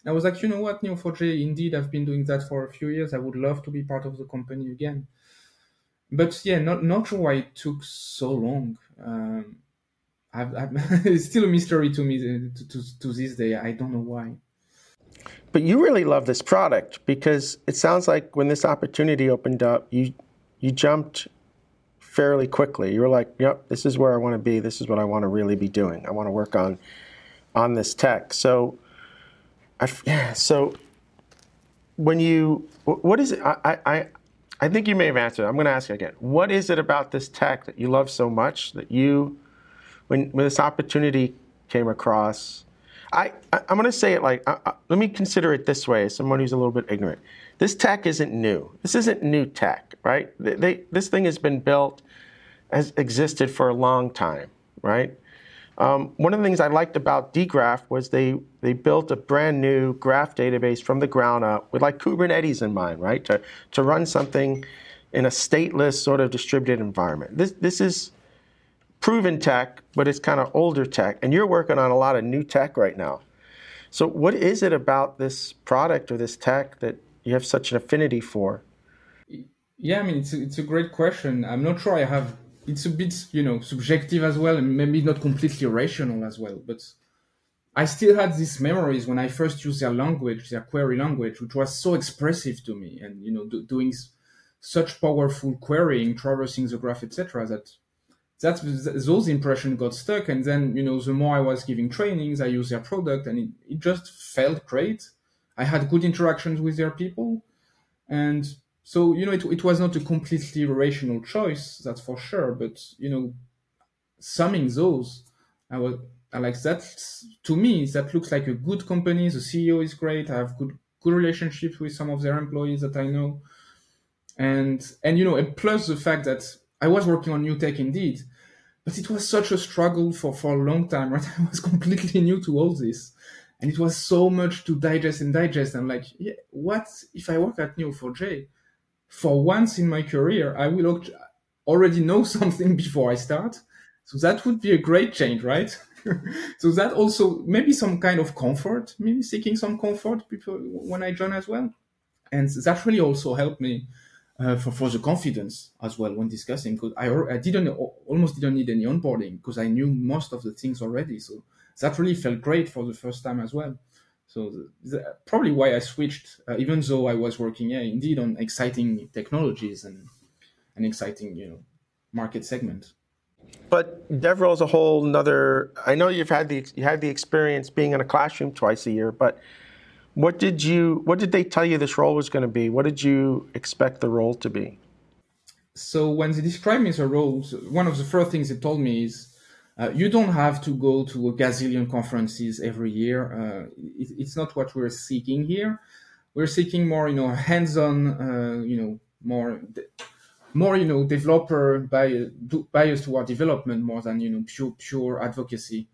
Speaker 3: and i was like you know what neo4j indeed i've been doing that for a few years i would love to be part of the company again but yeah not not sure why it took so long um, I've, I've it's still a mystery to me to, to, to this day i don't know why
Speaker 2: but you really love this product because it sounds like when this opportunity opened up, you you jumped fairly quickly. You were like, "Yep, this is where I want to be. This is what I want to really be doing. I want to work on on this tech." So, I, yeah. So, when you, what is it? I, I, I think you may have answered. I'm going to ask you again. What is it about this tech that you love so much that you, when when this opportunity came across? I, I am going to say it like let me consider it this way as someone who's a little bit ignorant. This tech isn't new. This isn't new tech, right? They, they, this thing has been built, has existed for a long time, right? Um, one of the things I liked about dgraph was they they built a brand new graph database from the ground up with like Kubernetes in mind, right? To to run something in a stateless sort of distributed environment. This this is proven tech, but it's kind of older tech. And you're working on a lot of new tech right now. So, what is it about this product or this tech that you have such an affinity for?
Speaker 3: Yeah, I mean, it's a, it's a great question. I'm not sure I have. It's a bit, you know, subjective as well, and maybe not completely rational as well. But I still had these memories when I first used their language, their query language, which was so expressive to me, and you know, do, doing such powerful querying, traversing the graph, etc. That that's those impressions got stuck and then you know the more i was giving trainings i used their product and it, it just felt great i had good interactions with their people and so you know it, it was not a completely rational choice that's for sure but you know summing those i was I like that to me that looks like a good company the ceo is great i have good good relationships with some of their employees that i know and and you know and plus the fact that i was working on new tech indeed but it was such a struggle for, for a long time, right? I was completely new to all this. And it was so much to digest and digest. I'm like, yeah, what if I work at Neo4j? For once in my career, I will already know something before I start. So that would be a great change, right? so that also maybe some kind of comfort, maybe seeking some comfort before when I join as well. And that really also helped me uh, for, for the confidence as well when discussing because I, I didn't almost didn't need any onboarding because I knew most of the things already. So that really felt great for the first time as well. So the, the, probably why I switched, uh, even though I was working, yeah, indeed on exciting technologies and an exciting, you know, market segment.
Speaker 2: But DevRel is a whole another. I know you've had the you had the experience being in a classroom twice a year, but what did you? What did they tell you this role was going to be? What did you expect the role to be?
Speaker 3: So when they described me as a role, one of the first things they told me is, uh, you don't have to go to a gazillion conferences every year. Uh, it, it's not what we're seeking here. We're seeking more, you know, hands-on, uh, you know, more, more, you know, developer bias, bias toward development more than you know pure pure advocacy.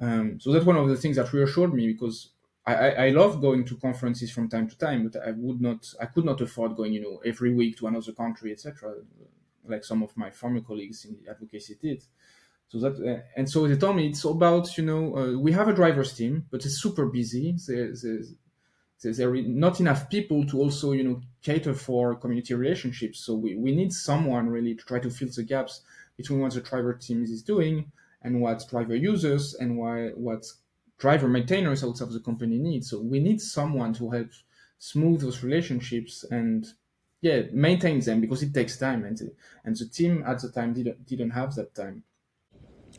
Speaker 3: Um, so that's one of the things that reassured me because I, I love going to conferences from time to time, but I would not, I could not afford going, you know, every week to another country, etc., like some of my former colleagues in advocacy did. So that, uh, and so they told me it's about, you know, uh, we have a drivers team, but it's super busy. There's, there are not enough people to also, you know, cater for community relationships. So we, we need someone really to try to fill the gaps between what the driver team is doing and what driver users and why what driver maintainers outside of the company need. So we need someone to help smooth those relationships and yeah, maintain them because it takes time and and the team at the time didn't didn't have that time.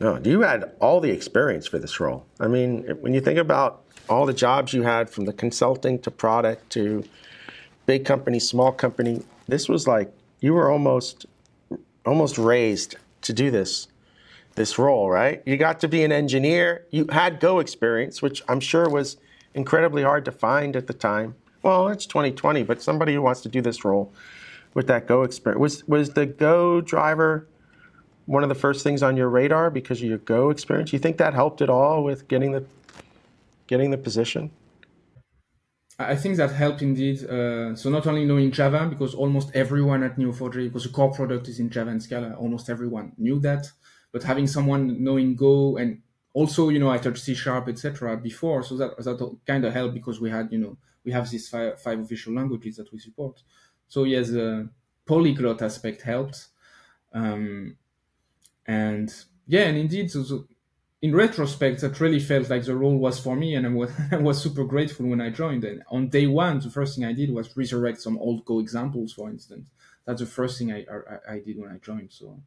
Speaker 2: No, you had all the experience for this role. I mean, when you think about all the jobs you had from the consulting to product to big company, small company, this was like you were almost almost raised to do this this role, right? You got to be an engineer. You had Go experience, which I'm sure was incredibly hard to find at the time. Well, it's 2020, but somebody who wants to do this role with that Go experience was was the Go driver one of the first things on your radar because of your Go experience? You think that helped at all with getting the getting the position?
Speaker 3: I think that helped indeed. Uh, so not only knowing Java, because almost everyone at Neo4j, because the core product is in Java and Scala, almost everyone knew that. But having someone knowing Go and also, you know, I touched C sharp, etc. before, so that that kind of helped because we had, you know, we have these five, five official languages that we support. So yes, the polyglot aspect helped. Um, and yeah, and indeed, so, so in retrospect, that really felt like the role was for me, and I was, I was super grateful when I joined. And on day one, the first thing I did was resurrect some old Go examples, for instance. That's the first thing I, I, I did when I joined. So,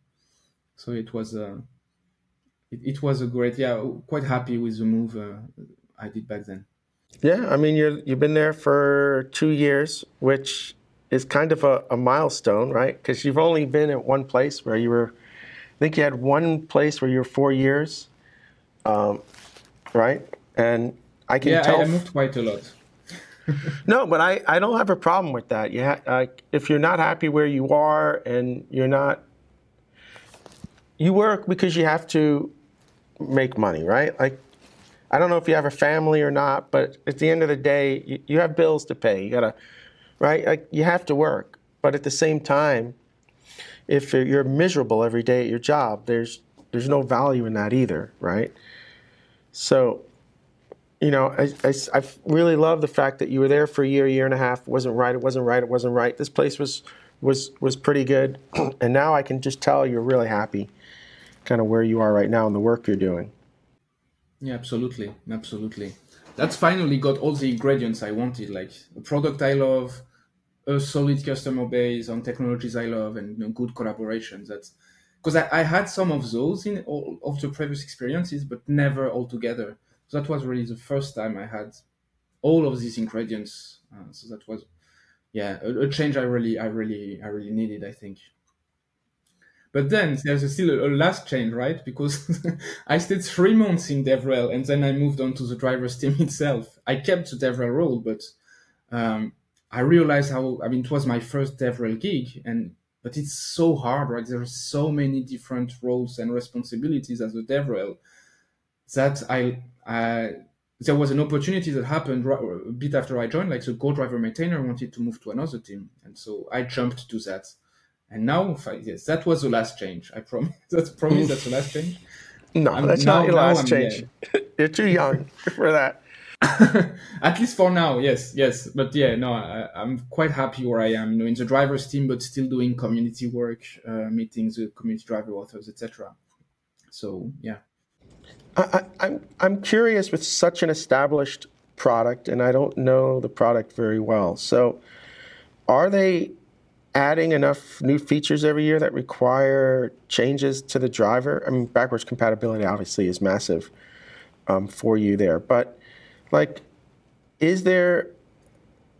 Speaker 3: so it was a, it, it, was a great, yeah, quite happy with the move uh, I did back then.
Speaker 2: Yeah, I mean, you're you've been there for two years, which is kind of a, a milestone, right? Because you've only been at one place where you were I think you had one place where you were four years, um, right? And I can
Speaker 3: yeah,
Speaker 2: tell.
Speaker 3: I, I moved quite a lot.
Speaker 2: no, but I, I don't have a problem with that. You ha- uh, if you're not happy where you are and you're not, you work because you have to make money, right? Like, I don't know if you have a family or not, but at the end of the day, you, you have bills to pay. You gotta, right? Like, you have to work, but at the same time, if you're miserable every day at your job, there's there's no value in that either, right? So, you know, I, I, I really love the fact that you were there for a year, year and a half. It wasn't right. It wasn't right. It wasn't right. This place was was was pretty good, and now I can just tell you're really happy, kind of where you are right now and the work you're doing.
Speaker 3: Yeah, absolutely, absolutely. That's finally got all the ingredients I wanted, like a product I love, a solid customer base on technologies I love and you know, good collaborations. That's because I, I, had some of those in all of the previous experiences, but never all together. So that was really the first time I had all of these ingredients. Uh, so that was, yeah, a, a, change I really, I really, I really needed. I think. But then there's still a, a last change, right? Because I stayed three months in DevRel and then I moved on to the driver's team itself. I kept the DevRel role, but um, I realized how I mean it was my first DevRel gig, and but it's so hard, right? There are so many different roles and responsibilities as a DevRel that I, I there was an opportunity that happened a bit after I joined. Like the Go driver maintainer wanted to move to another team, and so I jumped to that. And now, yes, that was the last change. I promise. That's promise. that's the last change.
Speaker 2: No, I'm, that's now, not your last change. You're too young for that.
Speaker 3: At least for now, yes, yes. But yeah, no, I, am quite happy where I am. You know, in the drivers team, but still doing community work, uh, meetings with community driver authors, etc. So yeah.
Speaker 2: I, I'm I'm curious with such an established product, and I don't know the product very well. So, are they adding enough new features every year that require changes to the driver? I mean, backwards compatibility obviously is massive um, for you there, but like is there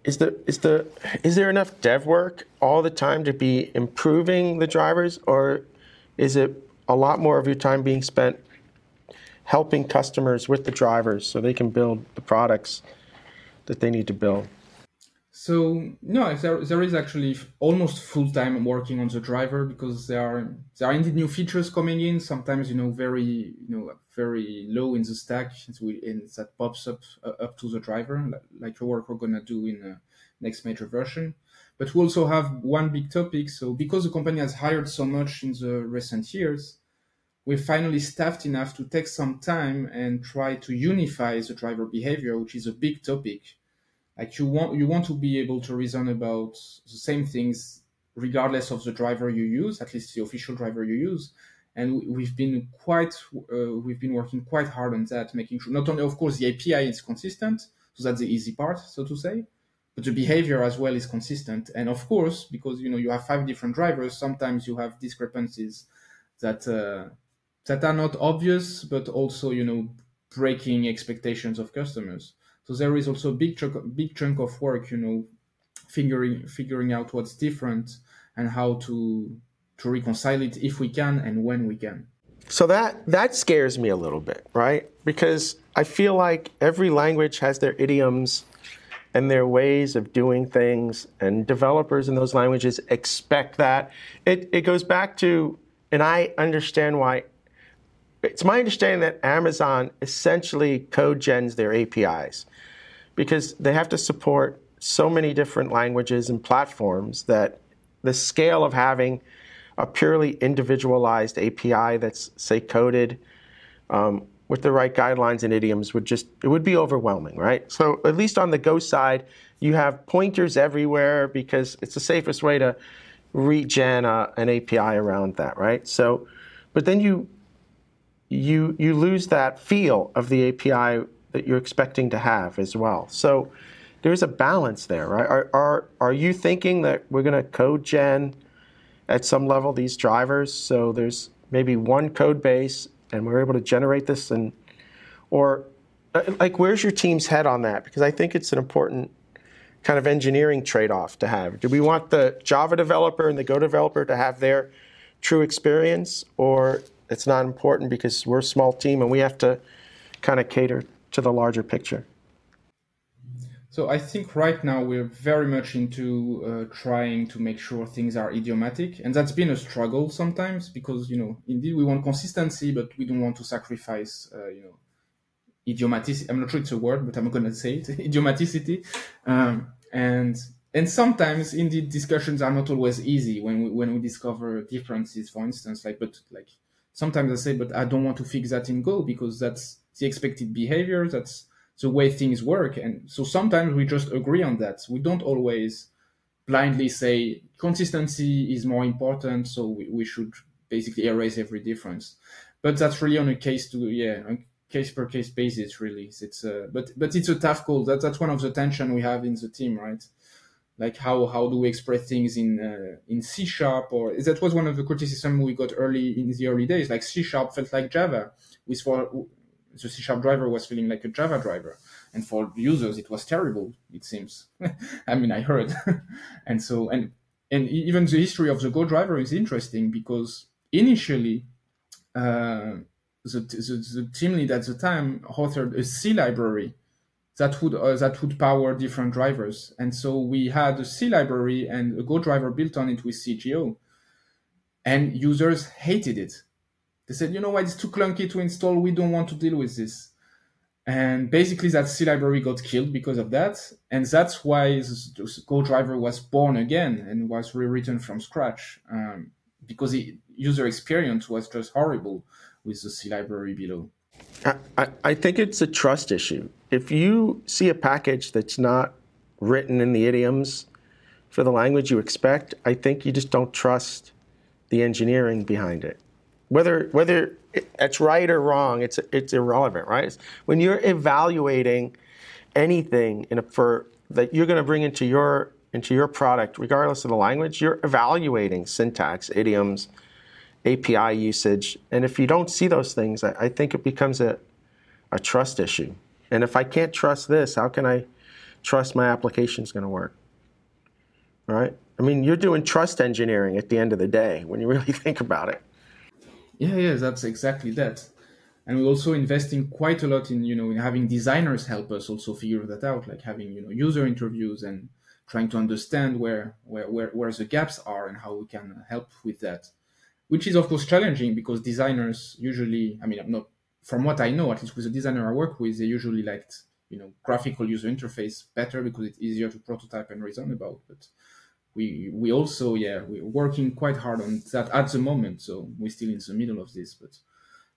Speaker 2: is the is the is there enough dev work all the time to be improving the drivers? Or is it a lot more of your time being spent helping customers with the drivers so they can build the products that they need to build
Speaker 3: so no, there, there is actually almost full time working on the driver because there are there are indeed new features coming in. Sometimes you know very you know very low in the stack, and that pops up uh, up to the driver, like the work we're gonna do in the next major version. But we also have one big topic. So because the company has hired so much in the recent years, we're finally staffed enough to take some time and try to unify the driver behavior, which is a big topic like you want you want to be able to reason about the same things regardless of the driver you use at least the official driver you use. And we've been quite uh, we've been working quite hard on that making sure not only of course the api is consistent so that's the easy part so to say but the behavior as well is consistent. And of course because you know you have five different drivers sometimes you have discrepancies that uh, that are not obvious but also you know breaking expectations of customers so there is also a big chunk, big chunk of work, you know, figuring figuring out what's different and how to to reconcile it if we can and when we can.
Speaker 2: So that that scares me a little bit, right? Because I feel like every language has their idioms and their ways of doing things, and developers in those languages expect that. It it goes back to, and I understand why. It's my understanding that Amazon essentially code gens their APIs because they have to support so many different languages and platforms that the scale of having a purely individualized API that's say coded um, with the right guidelines and idioms would just it would be overwhelming, right? So at least on the Go side, you have pointers everywhere because it's the safest way to regen a, an API around that, right? So, but then you you you lose that feel of the API that you're expecting to have as well. So there's a balance there, right? Are are are you thinking that we're going to code gen at some level these drivers so there's maybe one code base and we're able to generate this and or uh, like where's your team's head on that because i think it's an important kind of engineering trade-off to have do we want the java developer and the go developer to have their true experience or it's not important because we're a small team and we have to kind of cater to the larger picture
Speaker 3: so I think right now we're very much into uh, trying to make sure things are idiomatic, and that's been a struggle sometimes because you know indeed we want consistency, but we don't want to sacrifice uh, you know idiomaticity. I'm not sure it's a word, but I'm going to say it idiomaticity, um, and and sometimes indeed discussions are not always easy when we when we discover differences. For instance, like but like sometimes I say, but I don't want to fix that in Go because that's the expected behavior. That's the way things work. And so sometimes we just agree on that. We don't always blindly say consistency is more important, so we, we should basically erase every difference. But that's really on a case to yeah, case per case basis. Really, it's uh, but but it's a tough call. That that's one of the tension we have in the team, right? Like how how do we express things in uh, in C sharp or that was one of the criticism we got early in the early days. Like C sharp felt like Java, with for the C sharp driver was feeling like a Java driver. And for users, it was terrible, it seems. I mean, I heard. and so, and, and even the history of the Go driver is interesting because initially, uh, the, the, the, team lead at the time authored a C library that would uh, that would power different drivers, and so we had a C library and a Go driver built on it with CGO, and users hated it they said, you know what, it's too clunky to install. We don't want to deal with this. And basically, that C library got killed because of that. And that's why Go driver was born again and was rewritten from scratch um, because the user experience was just horrible with the C library below.
Speaker 2: I, I think it's a trust issue. If you see a package that's not written in the idioms for the language you expect, I think you just don't trust the engineering behind it whether whether it's right or wrong, it's it's irrelevant, right? When you're evaluating anything in a, for that you're going to bring into your into your product, regardless of the language, you're evaluating syntax, idioms, API usage, and if you don't see those things, I, I think it becomes a a trust issue. And if I can't trust this, how can I trust my application is going to work? Right? I mean, you're doing trust engineering at the end of the day when you really think about it.
Speaker 3: Yeah, yeah, that's exactly that. And we're also investing quite a lot in, you know, in having designers help us also figure that out, like having, you know, user interviews and trying to understand where, where, where, where the gaps are and how we can help with that. Which is of course challenging because designers usually, I mean, I'm not, from what I know, at least with the designer I work with, they usually liked, you know, graphical user interface better because it's easier to prototype and reason about. But we we also yeah we're working quite hard on that at the moment so we're still in the middle of this but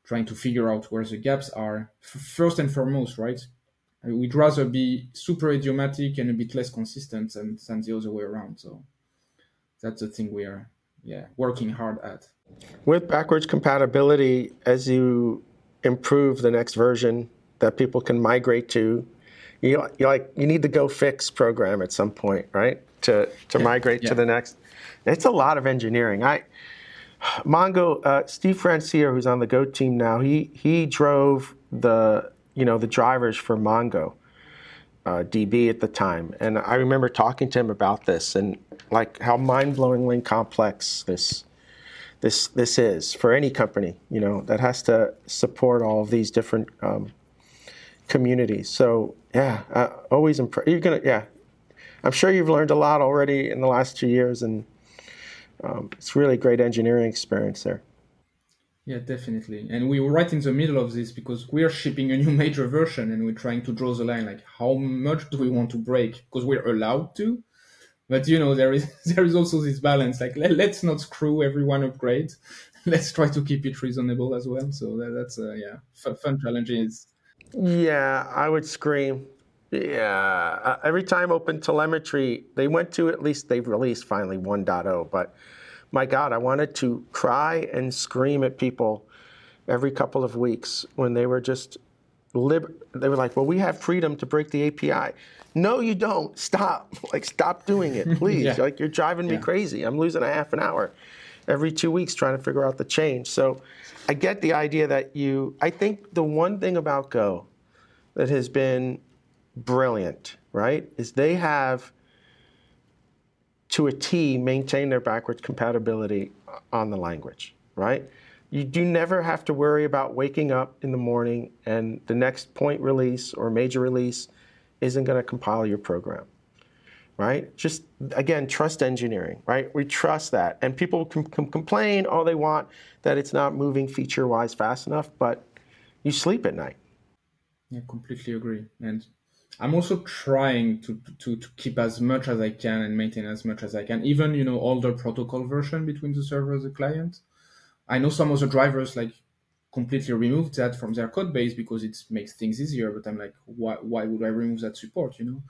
Speaker 3: trying to figure out where the gaps are first and foremost right we'd rather be super idiomatic and a bit less consistent than, than the other way around so that's the thing we are yeah working hard at
Speaker 2: with backwards compatibility as you improve the next version that people can migrate to you you like you need to go fix program at some point right to, to yeah, migrate yeah. to the next. It's a lot of engineering. I Mongo, uh, Steve Francia, who's on the Go team now, he he drove the you know the drivers for Mongo uh, DB at the time, and I remember talking to him about this and like how mind-blowingly complex this this this is for any company, you know, that has to support all of these different um, communities. So yeah, uh, always impressed. You're gonna yeah, I'm sure you've learned a lot already in the last two years, and um, it's really great engineering experience there.
Speaker 3: Yeah, definitely. And we were right in the middle of this because we're shipping a new major version and we're trying to draw the line like how much do we want to break because we're allowed to. But you know there is there is also this balance like let, us not screw everyone upgrade. let's try to keep it reasonable as well. So that, that's uh, yeah f- fun challenges.
Speaker 2: Yeah, I would scream. Yeah, uh, every time Open Telemetry they went to at least they've released finally 1.0, but my God, I wanted to cry and scream at people every couple of weeks when they were just lib- they were like, "Well, we have freedom to break the API." No, you don't. Stop. Like, stop doing it, please. yeah. Like, you're driving me yeah. crazy. I'm losing a half an hour every two weeks trying to figure out the change. So, I get the idea that you. I think the one thing about Go that has been brilliant, right, is they have to a T maintain their backwards compatibility on the language, right? You do never have to worry about waking up in the morning and the next point release or major release isn't going to compile your program, right? Just again, trust engineering, right? We trust that. And people can, can complain all they want that it's not moving feature wise fast enough, but you sleep at night.
Speaker 3: Yeah, completely agree. And I'm also trying to, to, to keep as much as I can and maintain as much as I can, even, you know, older protocol version between the server and the client. I know some other drivers like completely remove that from their code base because it makes things easier, but I'm like, why, why would I remove that support? You know,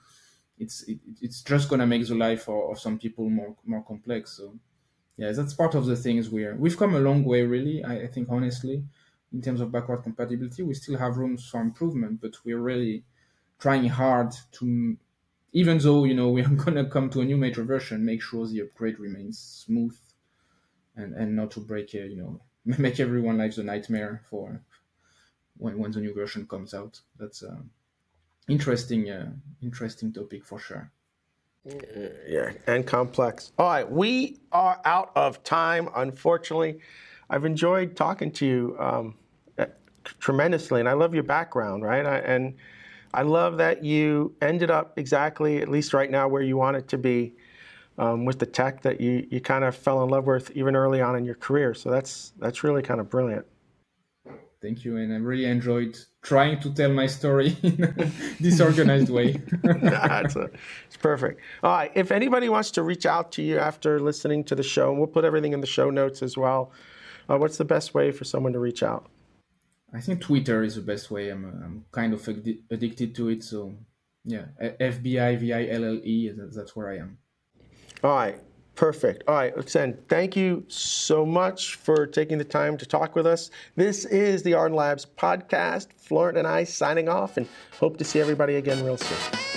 Speaker 3: it's, it, it's just to make the life of, of some people more, more complex. So yeah, that's part of the things we're, we've come a long way, really. I, I think honestly, in terms of backward compatibility, we still have rooms for improvement, but we're really, trying hard to, even though you know we are gonna come to a new major version, make sure the upgrade remains smooth, and and not to break it. you know make everyone lives a nightmare for when when the new version comes out. That's a interesting uh, interesting topic for sure.
Speaker 2: Yeah, and complex. All right, we are out of time, unfortunately. I've enjoyed talking to you um, tremendously, and I love your background, right? I, and I love that you ended up exactly, at least right now, where you want it to be um, with the tech that you, you kind of fell in love with even early on in your career. So that's that's really kind of brilliant.
Speaker 3: Thank you, and I really enjoyed trying to tell my story in a disorganized way.
Speaker 2: That's a, it's perfect. All right, if anybody wants to reach out to you after listening to the show, and we'll put everything in the show notes as well. Uh, what's the best way for someone to reach out?
Speaker 3: I think Twitter is the best way. I'm I'm kind of addi- addicted to it. So yeah, FBI V I L L E. That's where I am.
Speaker 2: All right. Perfect. All right, Oksana, thank you so much for taking the time to talk with us. This is the Ardan Labs podcast. Florent and I signing off and hope to see everybody again real soon.